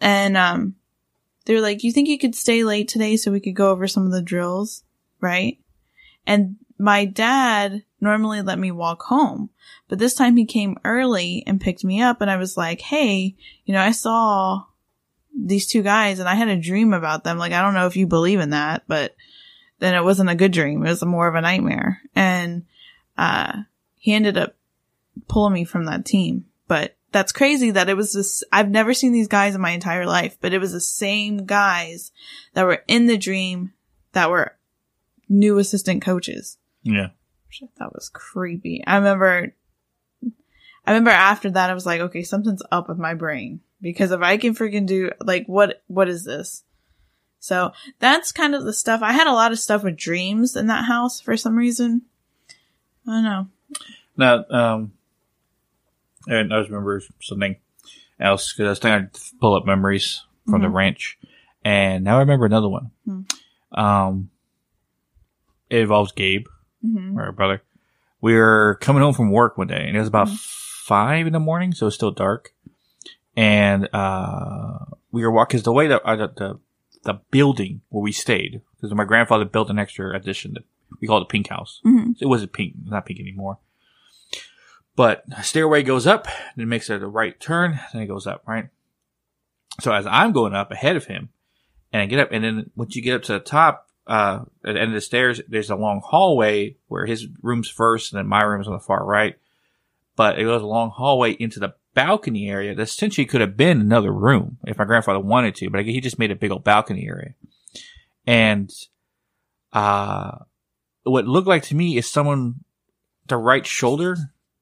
And, um, they were like, you think you could stay late today so we could go over some of the drills? Right? And my dad normally let me walk home, but this time he came early and picked me up and I was like, Hey, you know, I saw these two guys and I had a dream about them. Like, I don't know if you believe in that, but then it wasn't a good dream. It was more of a nightmare. And, uh, he ended up pulling me from that team, but that's crazy that it was this. I've never seen these guys in my entire life, but it was the same guys that were in the dream that were new assistant coaches. Yeah. Thought was creepy. I remember, I remember after that, I was like, okay, something's up with my brain because if I can freaking do like, what, what is this? So that's kind of the stuff. I had a lot of stuff with dreams in that house for some reason. I don't know. Now, um, and I just remember something else because I was trying to pull up memories from the Mhm. ranch, And now I remember another one. Hmm. Um, it involves Gabe, hmm our brother. We were coming home from work one day, and it was about Mhm. five in the morning, so it's still dark. And uh, we were walking. Cause the way that uh, the, the the building where we stayed, because my grandfather built an extra addition. That we called it Pink House. hmm It wasn't pink, not pink anymore. But a stairway goes up, then it makes a right turn, then it goes up, right? So as I'm going up ahead of him, and I get up, and then once you get up to the top, uh, at the end of the stairs, there's a long hallway where his room's first, and then my room's on the far right. But it goes a long hallway into the balcony area that essentially could have been another room if my grandfather wanted to, but he just made a big old balcony area. And, uh, what looked like to me is someone, the right shoulder,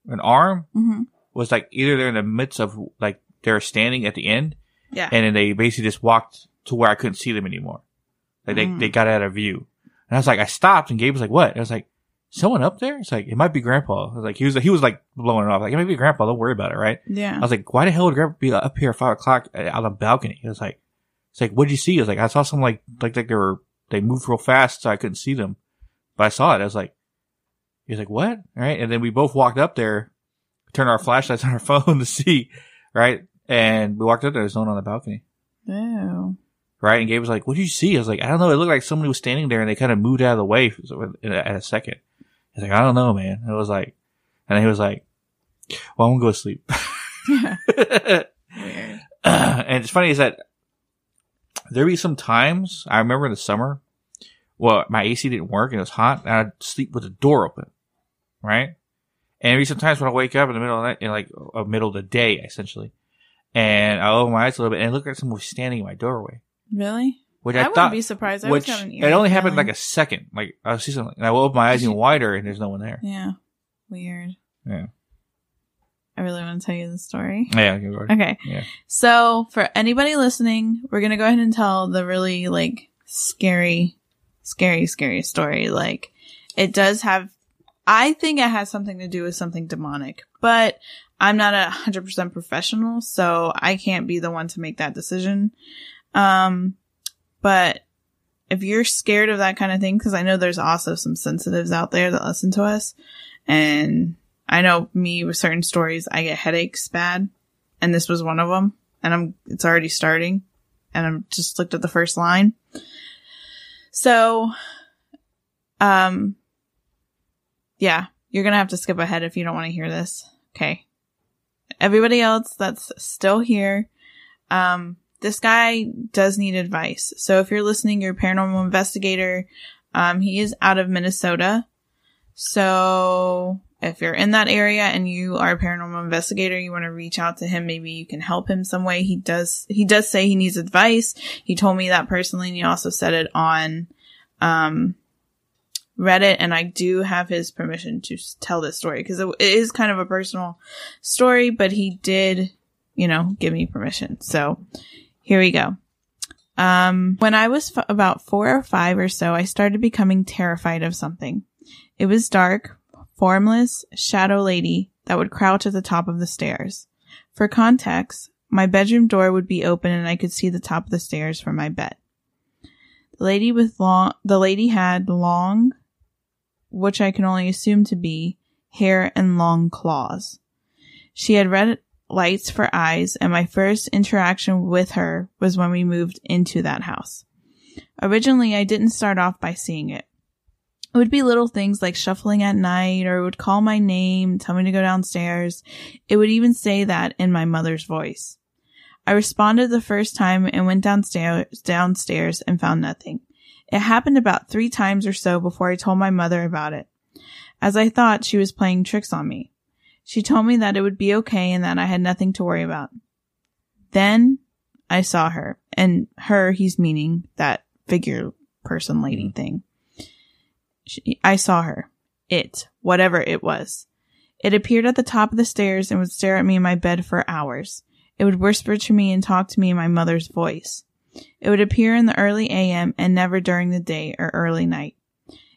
an arm, hmm was like either they're in the midst of like they're standing at the end, Yeah. and then they basically just walked to where I couldn't see them anymore. Like they, Mm. they got out of view. And I was like, I stopped and Gabe was like, what? And I was like, someone up there? It's like, it might be grandpa. I was like, he was, like he was like blowing it off. Like, it might be grandpa. Don't worry about it. Right. yeah. I was like, why the hell would grandpa be up here at five o'clock on the balcony? He was like, it's like, what'd you see? I was like, I saw some like, like, like they were, they moved real fast so I couldn't see them. But I saw it. I was like, he was like, what? Right. And then we both walked up there, turned our flashlights *laughs* on our phone to see. Right. And we walked up there. There's no one on the balcony Ew. right? And Gabe was like, "What did you see?" I was like, "I don't know. It looked like somebody was standing there, and they kind of moved out of the way in a- at a second. He's like, "I don't know, man." It was like, and he was like, "Well, I'm gonna go to sleep." Weird. *laughs* and it's funny is that there be some times I remember in the summer, well, my AC didn't work and it was hot, and I'd sleep with the door open, right? And every sometimes when I wake up in the middle of the night, in like a middle of the day, essentially, and I open my eyes a little bit, and looked like someone standing in my doorway, Really? Which I, I, wouldn't thought be surprised. I which it only happened like a second. Like I see something, and I will open my eyes even *laughs* wider, and there's no one there. Yeah. Weird. Yeah, I really want to tell you the story. yeah. okay. Okay. Yeah. So for anybody listening, we're gonna go ahead and tell the really like scary, scary, scary story. Like it does have, I think it has something to do with something demonic, but I'm not a hundred percent professional, so I can't be the one to make that decision. Um, but if you're scared of that kind of thing, because I know there's also some sensitives out there that listen to us, and I know me with certain stories, I get headaches bad, and this was one of them. And I'm, it's already starting, and I'm just looked at the first line. So, um, yeah, you're gonna have to skip ahead if you don't want to hear this. Okay. Everybody else that's still here, um, this guy does need advice. So if you're listening, you're a paranormal investigator. Um, he is out of Minnesota. So if you're in that area and you are a paranormal investigator, you want to reach out to him. Maybe you can help him some way. He does, he does say he needs advice. He told me that personally and he also said it on, um, Reddit and I do have his permission to tell this story because it, it is kind of a personal story, but he did, you know, give me permission. So here we go. Um, when I was f- about four or five or so, I started becoming terrified of something. It was dark, formless, shadow lady that would crouch at the top of the stairs. For context, my bedroom door would be open and I could see the top of the stairs from my bed. The lady with long, the lady had long, which I can only assume to be, hair and long claws. She had red lights for eyes and my first interaction with her was when we moved into that house. Originally, I didn't start off by seeing it. It would be little things like shuffling at night or it would call my name, tell me to go downstairs. It would even say that in my mother's voice. I responded the first time and went downstairs, downstairs and found nothing. It happened about three times or so before I told my mother about it. As I thought she was playing tricks on me. She told me that it would be okay and that I had nothing to worry about. Then I saw her and her, he's meaning that figure person lady mm-hmm. thing. She, I saw her. It, whatever it was. It appeared at the top of the stairs and would stare at me in my bed for hours. It would whisper to me and talk to me in my mother's voice. It would appear in the early AM and never during the day or early night.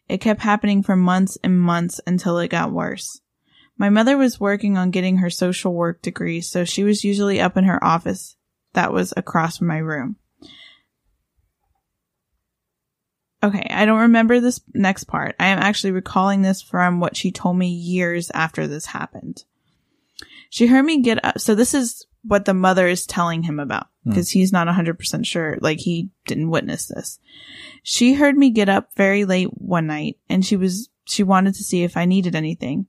It kept happening for months and months until it got worse. My mother was working on getting her social work degree, so she was usually up in her office that was across from my room. Okay, I don't remember this next part. I am actually recalling this from what she told me years after this happened. She heard me get up. So this is what the mother is telling him about hmm. because he's not 100% sure. Like he didn't witness this. She heard me get up very late one night and she was, she wanted to see if I needed anything.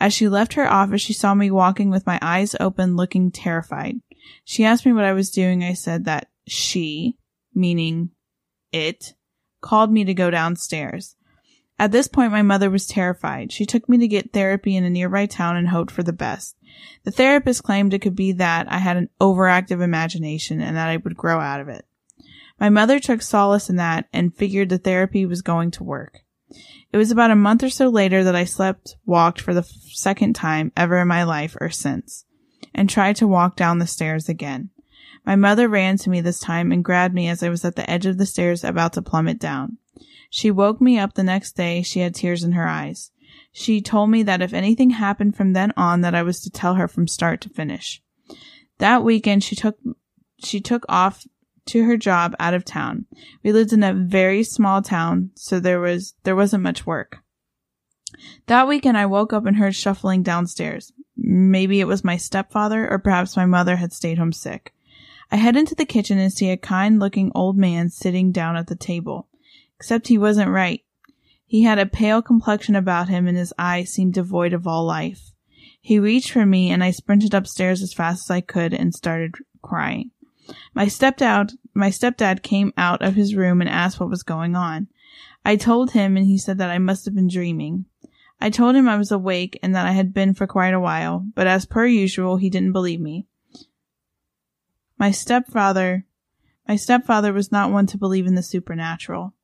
As she left her office, she saw me walking with my eyes open, looking terrified. She asked me what I was doing. I said that she, meaning it, called me to go downstairs. At this point, my mother was terrified. She took me to get therapy in a nearby town and hoped for the best. The therapist claimed it could be that I had an overactive imagination and that I would grow out of it. My mother took solace in that and figured the therapy was going to work. It was about a month or so later that I slept, walked for the second time ever in my life or since, and tried to walk down the stairs again. My mother ran to me this time and grabbed me as I was at the edge of the stairs about to plummet down. She woke me up the next day. She had tears in her eyes. She told me that if anything happened from then on that I was to tell her from start to finish. That weekend she took she took off to her job out of town. We lived in a very small town, so there was there wasn't much work. That weekend I woke up and heard shuffling downstairs. Maybe it was my stepfather or perhaps my mother had stayed home sick. I head into the kitchen and see a kind looking old man sitting down at the table. Except he wasn't right. He had a pale complexion about him and his eyes seemed devoid of all life. He reached for me and I sprinted upstairs as fast as I could and started crying. My stepdad, my stepdad came out of his room and asked what was going on. I told him and he said that I must have been dreaming. I told him I was awake and that I had been for quite a while, but as per usual, he didn't believe me. My stepfather, my stepfather was not one to believe in the supernatural.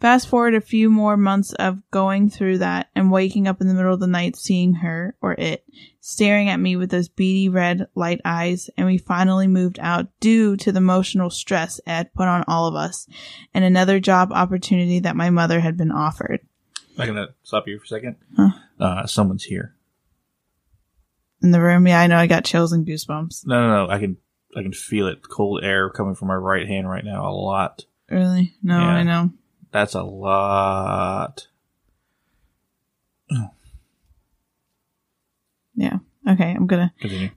Fast forward a few more months of going through that and waking up in the middle of the night seeing her, or it, staring at me with those beady red light eyes, and we finally moved out due to the emotional stress Ed put on all of us and another job opportunity that my mother had been offered. I'm gonna stop you for a second. Huh. Uh, someone's here. In the room, yeah, I know I got chills and goosebumps. No, no, no. I can, I can feel it. Cold air coming from my right hand right now. A lot. Really? No, Yeah. I know. That's a lot. Yeah. Okay, I'm gonna Continue.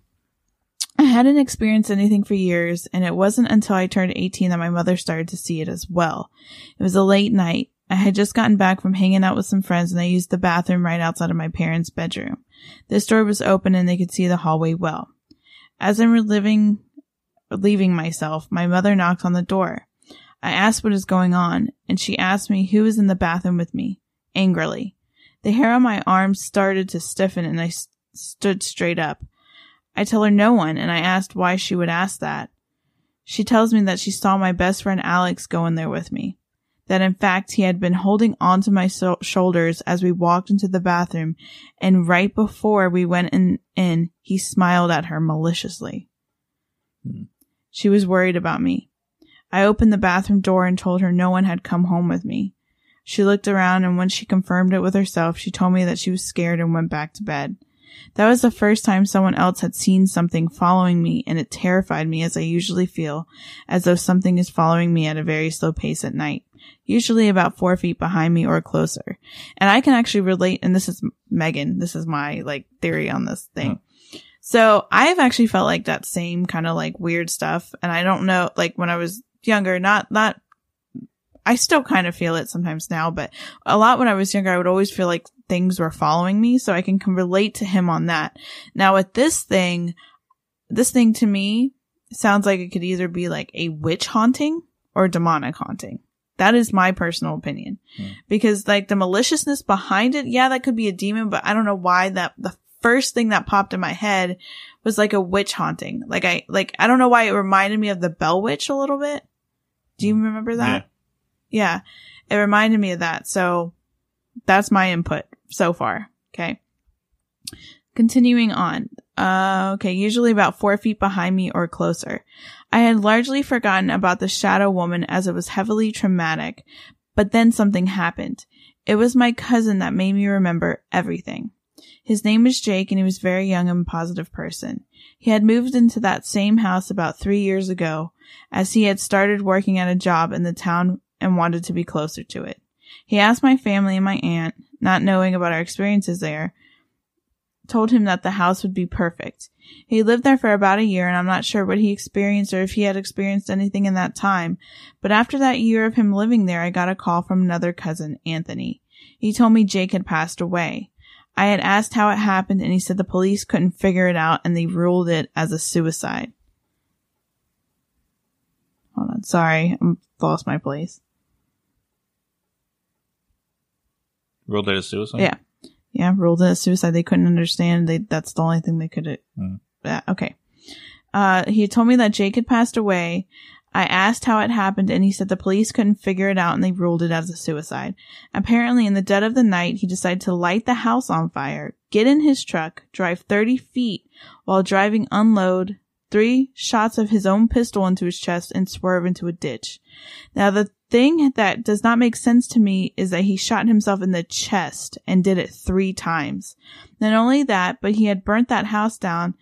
I hadn't experienced anything for years, and it wasn't until I turned 18 that my mother started to see it as well. It was a late night. I had just gotten back from hanging out with some friends and I used the bathroom right outside of my parents' bedroom. This door was open and they could see the hallway well. As I'm reliving, leaving myself, my mother knocked on the door. I asked what is going on, and she asked me who was in the bathroom with me, angrily. The hair on my arms started to stiffen and I stood straight up. I tell her no one, and I asked why she would ask that. She tells me that she saw my best friend Alex go in there with me. That in fact he had been holding onto my so- shoulders as we walked into the bathroom, and right before we went in, in he smiled at her maliciously. Hmm. She was worried about me. I opened the bathroom door and told her no one had come home with me. She looked around and when she confirmed it with herself, she told me that she was scared and went back to bed. That was the first time someone else had seen something following me and it terrified me as I usually feel, as though something is following me at a very slow pace at night, usually about four feet behind me or closer. And I can actually relate, and this is Megan, this is my like theory on this thing. So I've actually felt like that same kind of like weird stuff. And I don't know, like when I was younger, not, not, I still kind of feel it sometimes now, but a lot when I was younger, I would always feel like things were following me. So I can, relate to him on that. Now with this thing, this thing to me sounds like it could either be like a witch haunting or demonic haunting. That is my personal opinion. Hmm. Because like the maliciousness behind it, yeah, that could be a demon, but I don't know why that the first thing that popped in my head was like a witch haunting. Like I, like, I don't know why it reminded me of the Bell Witch a little bit. Do you remember that? Yeah. It reminded me of that. So that's my input so far. Okay. Continuing on. Uh, okay. Usually about four feet behind me or closer. I had largely forgotten about the shadow woman as it was heavily traumatic, but then something happened. It was my cousin that made me remember everything. His name was Jake and he was very young and positive person. He had moved into that same house about three years ago as he had started working at a job in the town and wanted to be closer to it. He asked my family and my aunt, not knowing about our experiences there, told him that the house would be perfect. He lived there for about a year and I'm not sure what he experienced or if he had experienced anything in that time. But after that year of him living there, I got a call from another cousin, Anthony. He told me Jake had passed away. I had asked how it happened and he said the police couldn't figure it out and they ruled it as a suicide. Hold on. Sorry. I lost my place. Ruled it as suicide. Yeah. Yeah, ruled it as suicide. They couldn't understand. They that's the only thing they could. Yeah, okay. Uh, he told me that Jake had passed away. I asked how it happened, and he said the police couldn't figure it out, and they ruled it as a suicide. Apparently, in the dead of the night, he decided to light the house on fire, get in his truck, drive thirty feet while driving, unload three shots of his own pistol into his chest, and swerve into a ditch. Now, the thing that does not make sense to me is that he shot himself in the chest and did it three times. Not only that, but he had burnt that house down,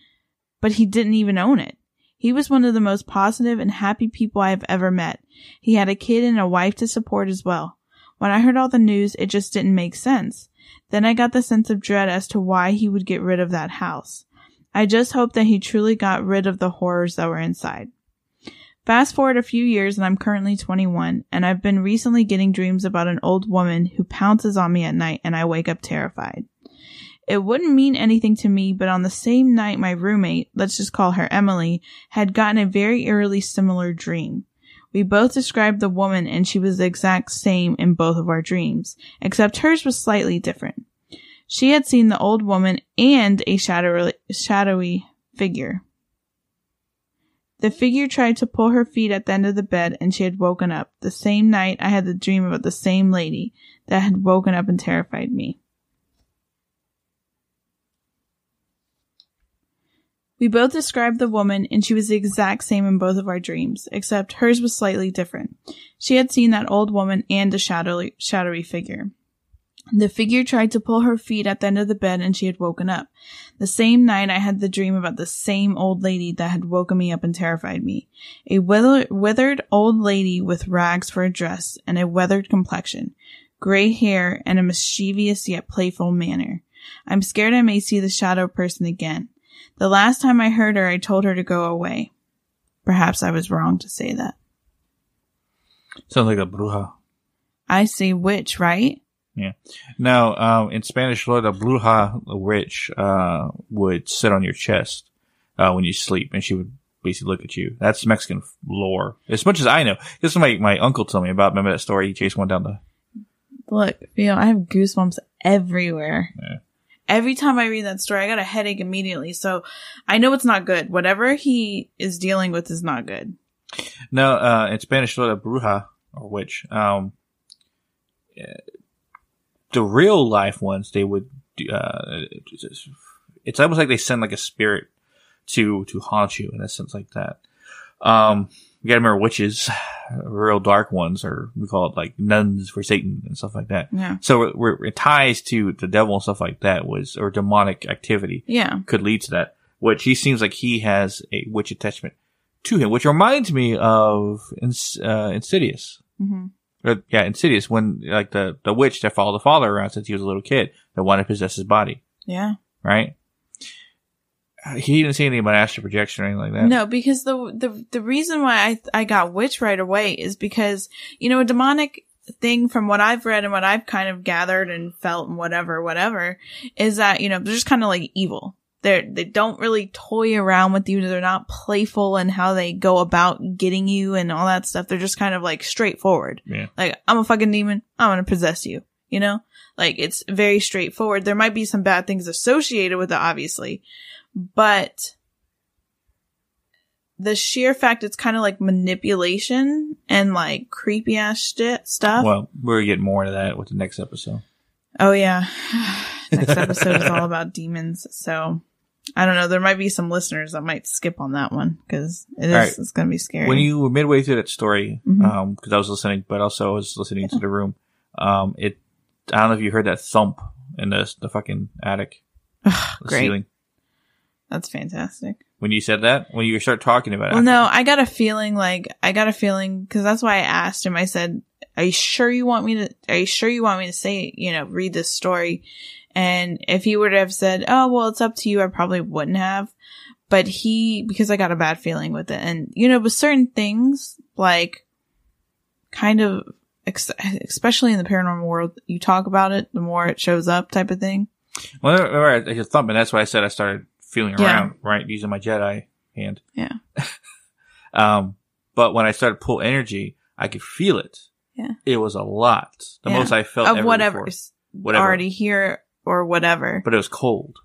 but he didn't even own it. He was one of the most positive and happy people I have ever met. He had a kid and a wife to support as well. When I heard all the news, it just didn't make sense. Then I got the sense of dread as to why he would get rid of that house. I just hope that he truly got rid of the horrors that were inside. Fast forward a few years and I'm currently 21 and I've been recently getting dreams about an old woman who pounces on me at night and I wake up terrified. It wouldn't mean anything to me, but on the same night my roommate, let's just call her Emily, had gotten a very eerily similar dream. We both described the woman and she was the exact same in both of our dreams, except hers was slightly different. She had seen the old woman and a shadowy, shadowy figure. The figure tried to pull her feet at the end of the bed and she had woken up. The same night I had the dream about the same lady that had woken up and terrified me. We both described the woman and she was the exact same in both of our dreams, except hers was slightly different. She had seen that old woman and a shadowy, shadowy figure. The figure tried to pull her feet at the end of the bed and she had woken up. The same night I had the dream about the same old lady that had woken me up and terrified me. A wither- withered old lady with rags for a dress and a weathered complexion, gray hair, and a mischievous yet playful manner. I'm scared I may see the shadow person again. The last time I heard her, I told her to go away. Perhaps I was wrong to say that. Sounds like a bruja. I say witch, right? Yeah. Now, um, in Spanish the bruja, the witch, uh, would sit on your chest, uh, when you sleep and she would basically look at you. That's Mexican lore. As much as I know. This is my, my uncle told me about. Remember that story? He chased one down the, Look, you know, I have goosebumps everywhere. Yeah. Every time I read that story, I got a headache immediately. So I know it's not good. Whatever he is dealing with is not good. no, uh, in Spanish the bruja or witch, um, the real life ones, they would, uh, it's almost like they send like a spirit to, to haunt you in a sense like that. Um, you gotta remember witches, *sighs* real dark ones, or we call it like nuns for Satan and stuff like that. Yeah. So it, it ties to the devil and stuff like that was, or demonic activity Yeah. could lead to that. Which he seems like he has a witch attachment to him, which reminds me of Ins- uh, Insidious. hmm Or, yeah, Insidious, when like the, the witch that followed the father around since he was a little kid that wanted to possess his body, Yeah. right? Uh, He didn't see anything about astral projection or anything like that. No, because the, the, the reason why I, I got witch right away is because, you know, a demonic thing from what I've read and what I've kind of gathered and felt and whatever, whatever, is that, you know, they're just kind of like evil. They're, they don't really toy around with you. They're not playful in how they go about getting you and all that stuff. They're just kind of like straightforward. Yeah. Like, I'm a fucking demon. I'm gonna possess you. You know? Like, it's very straightforward. There might be some bad things associated with it, obviously, but the sheer fact it's kind of like manipulation and like creepy ass shit stuff. Well, we're getting more into that with the next episode. Oh yeah. *sighs* Next episode is all about demons. So I don't know. There might be some listeners that might skip on that one because it is, right. it's going to be scary. When you were midway through that story, Mhm. um, cause I was listening, but also I was listening to the room, um, it, I don't know if you heard that thump in the, the fucking attic, the Great. ceiling. That's fantastic. when you said that when you start talking about it. Well, no, I got a feeling like I got a feeling because that's why I asked him. I said, "Are you sure you want me to? Are you sure you want me to say, you know, read this story?" And if he would have said, "Oh, well, it's up to you," I probably wouldn't have. But he, because I got a bad feeling with it, and you know, with certain things like kind of, ex- especially in the paranormal world, you talk about it, the more it shows up, type of thing. Well, all right, I just thumping. That's why I said I started feeling Yeah. around, right, using my Jedi hand. Yeah. *laughs* Um, but when I started pull energy, I could feel it. Yeah. It was a lot. The Yeah. most I felt of ever whatever's before. Whatever. already here or whatever. But it was cold.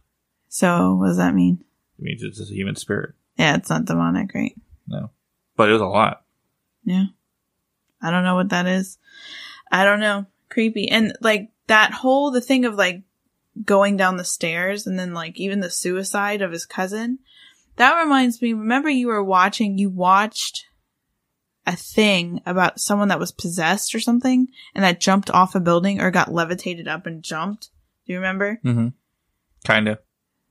So, what does that mean? It means it's just a human spirit. Yeah, it's not demonic, right? No. But it was a lot. Yeah. I don't know what that is. I don't know. Creepy. And like that whole, the thing of like going down the stairs and then like even the suicide of his cousin. That reminds me, remember you were watching, you watched a thing about someone that was possessed or something and that jumped off a building or got levitated up and jumped. Do you remember? Mm-hmm. Kind of.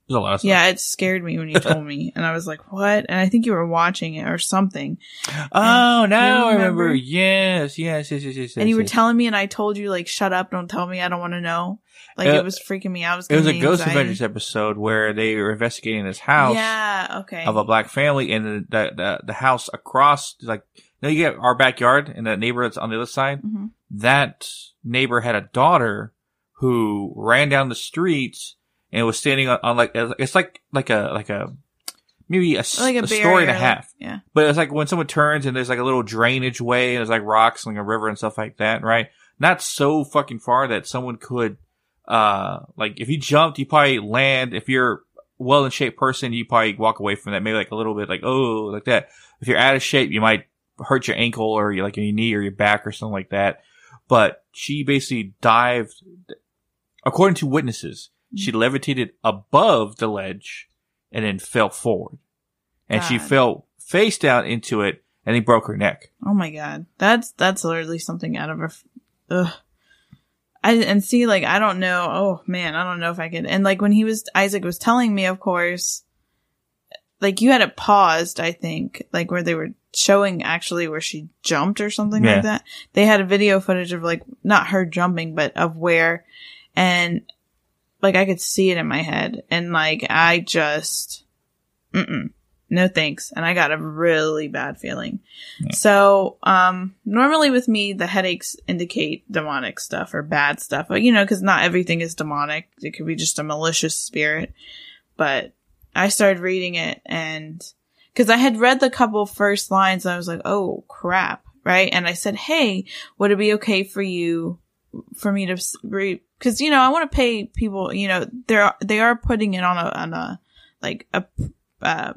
There's a lot of stuff. Yeah, it scared me when you told me. And I was like, what? And I think you were watching it or something. *gasps* Oh, now You I remember. remember? Yes, yes, yes, yes, yes. and you were yes. telling me, and I told you, like, shut up, don't tell me, I don't want to know. Like, Uh, it was freaking me out. It was a giving me Ghost. Adventures episode where they were investigating this house Yeah, okay. of a black family, and the the, the, the house across, like, know, you get our backyard and that neighbor that's on the other side. Mhm. That neighbor had a daughter who ran down the streets and was standing on, on like it's like like a like a maybe a, Like a, a story and a half. Yeah. But it's like when someone turns and there's like a little drainage way and there's like rocks and like a river and stuff like that, right? Not so fucking far that someone could, uh, like if you jumped, you probably land. If you're well in shape person, you probably walk away from that, maybe like a little bit like, oh, like that. If you're out of shape, you might hurt your ankle or your, like your knee or your back or something like that. But she basically dived, according to witnesses, she mm. levitated above the ledge and then fell forward. And she fell face down into it and he broke her neck. Oh my god. That's, that's literally something out of f- Ugh. I, and see, like, I don't know. Oh man, I don't know if I could. And like when he was, Isaac was telling me, of course, like you had it paused, I think, like where they were showing actually where she jumped or something Yeah. like that. They had a video footage of like, not her jumping, but of where, and like I could see it in my head. And like, I just, mm-mm, no thanks. And I got a really bad feeling. So, um, normally with me, the headaches indicate demonic stuff or bad stuff, but you know, cause not everything is demonic. It could be just a malicious spirit. But I started reading it and cause I had read the couple first lines and I was like, oh crap. Right. And I said, Hey, would it be okay for you, for me to read? Cause, you know, I want to pay people, you know, they're, they are putting it on a, on a, like a, uh,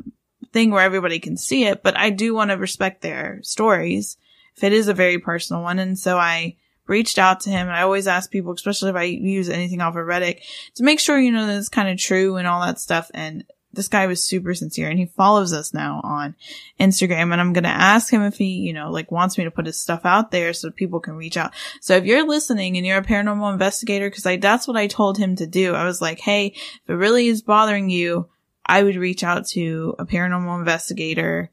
thing where everybody can see it, but I do want to respect their stories if it is a very personal one. And so I reached out to him and I always ask people, especially if I use anything off of Reddit, to make sure, you know, that it's kind of true and all that stuff. And this guy was super sincere and he follows us now on Instagram and I'm going to ask him if he, you know, like wants me to put his stuff out there so people can reach out. So if you're listening and you're a paranormal investigator, cause I, that's what I told him to do. I was like, Hey, if it really is bothering you, I would reach out to a paranormal investigator,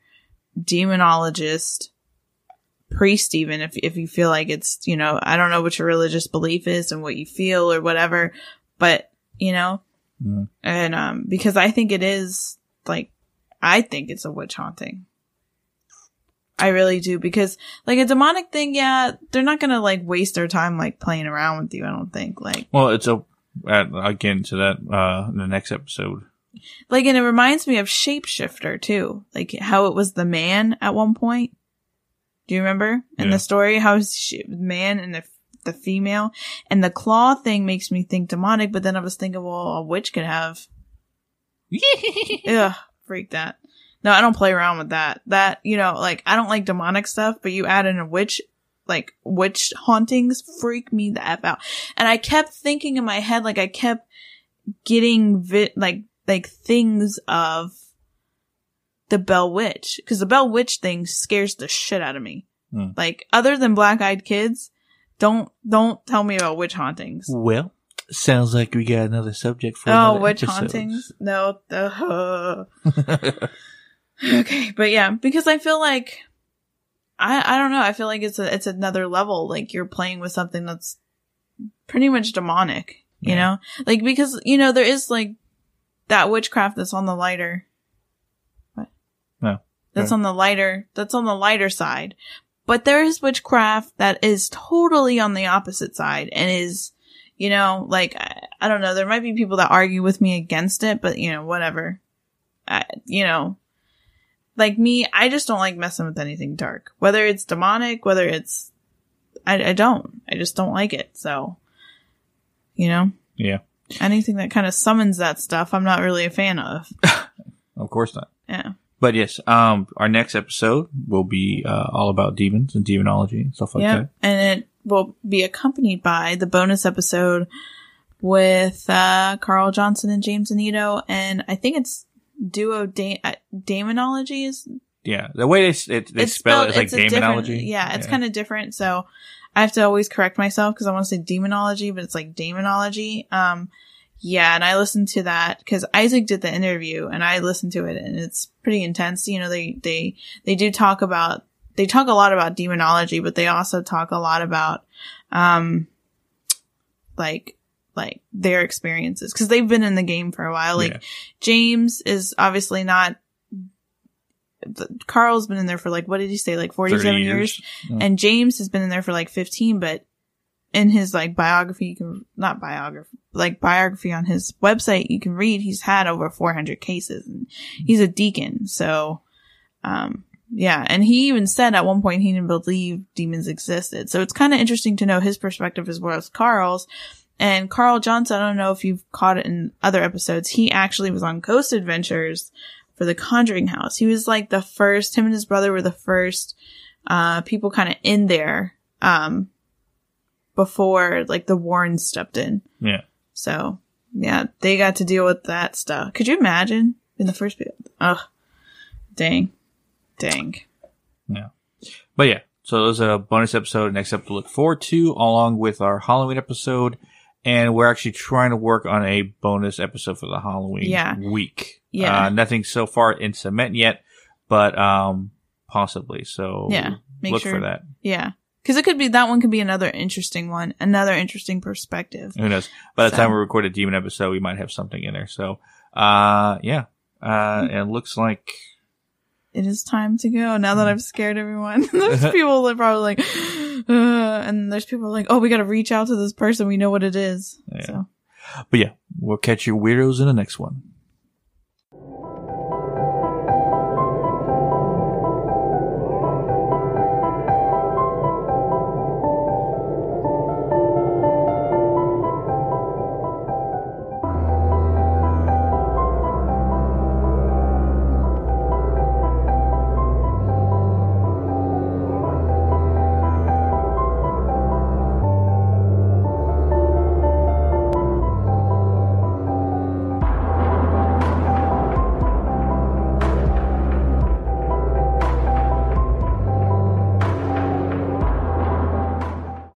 demonologist, priest even if if you feel like it's, you know, I don't know what your religious belief is and what you feel or whatever, but you know, Mm. and um because I think it is like I think it's a witch haunting. I really do because like a demonic thing, yeah, they're not gonna like waste their time like playing around with you. I don't think like Well, it's a, I'll get into that, uh, in the next episode. Like, and it reminds me of Shapeshifter too. Like how it was the man at one point. Do you remember in Yeah. the story how it's sh- man and the the female and the claw thing makes me think demonic, but then I was thinking, well, a witch could have. *laughs* Ugh, freak that. No, I don't play around with that. That you know, like I don't like demonic stuff, but you add in a witch. Like witch hauntings freak me the f out, and I kept thinking in my head, like I kept getting vi- like like things of the Bell Witch because the Bell Witch thing scares the shit out of me. Hmm. Like other than Black Eyed Kids, don't don't tell me about witch hauntings. Well, Sounds like we got another subject for Oh, witch episode. hauntings? *laughs* No. Uh, *laughs* okay, but yeah, because I feel like I I don't know. I feel like it's a it's another level. Like you're playing with something that's pretty much demonic. You Yeah. know, like because you know there is like that witchcraft that's on the lighter. What? No. That's on the lighter. That's on the lighter side. But there is witchcraft that is totally on the opposite side and is, you know, like I, I don't know. There might be people that argue with me against it, but you know, whatever. I, you know, like me, I just don't like messing with anything dark. Whether it's demonic, whether it's, I, I don't. I just don't like it. So, you know, Yeah, anything that kind of summons that stuff, I'm not really a fan of. *laughs* of course not. Yeah. But yes, um, our next episode will be uh, all about demons and demonology and stuff like yeah. that. And it will be accompanied by the bonus episode with uh, Carl Johnson and James Anito. And I think it's duo da- uh, is Yeah, the way they it, they spell it is like it's a different- demonology. Yeah, it's kind of different. So I have to always correct myself because I want to say demonology, but it's like demonology. Um, yeah, and I listened to that because Isaac did the interview and I listened to it and it's pretty intense. You know, they, they, they do talk about, they talk a lot about demonology, but they also talk a lot about, um, like, like their experiences because they've been in the game for a while. Like Yeah. James is obviously not, Carl's been in there for like, what did he say? Like 47 30 years. Yeah. And James has been in there for like 15, but in his like biography, you can, not biography, like biography on his website, you can read he's had over 400 cases and he's a deacon. So, um, yeah. And he even said at one point he didn't believe demons existed. So it's kind of interesting to know his perspective as well as Carl's. And Carl Johnson, I don't know if you've caught it in other episodes. He actually was on Ghost Adventures for the Conjuring House. He was like the first, him and his brother were the first, uh, people kind of in there, um, before like the Warrens stepped in. Yeah. So yeah, they got to deal with that stuff. Could you imagine in the first? Ugh, dang, dang. Yeah, but yeah, so it was a bonus episode next up to look forward to, along with our Halloween episode. And we're actually trying to work on a bonus episode for the Halloween Yeah. week. Yeah. Uh, nothing so far in cement yet, but, um, possibly. So Yeah, make look sure. for that. Yeah, because it could be that one could be another interesting one, another interesting perspective. Who knows? By the So- time we record a demon episode, we might have something in there. So, uh, yeah. Uh, Hmm. it looks like, It is time to go now that I've scared everyone. *laughs* there's *laughs* people that are probably like, uh, and there's people like, oh, we got to reach out to this person. We know what it is. Yeah. So. but yeah, we'll catch you weirdos in the next one.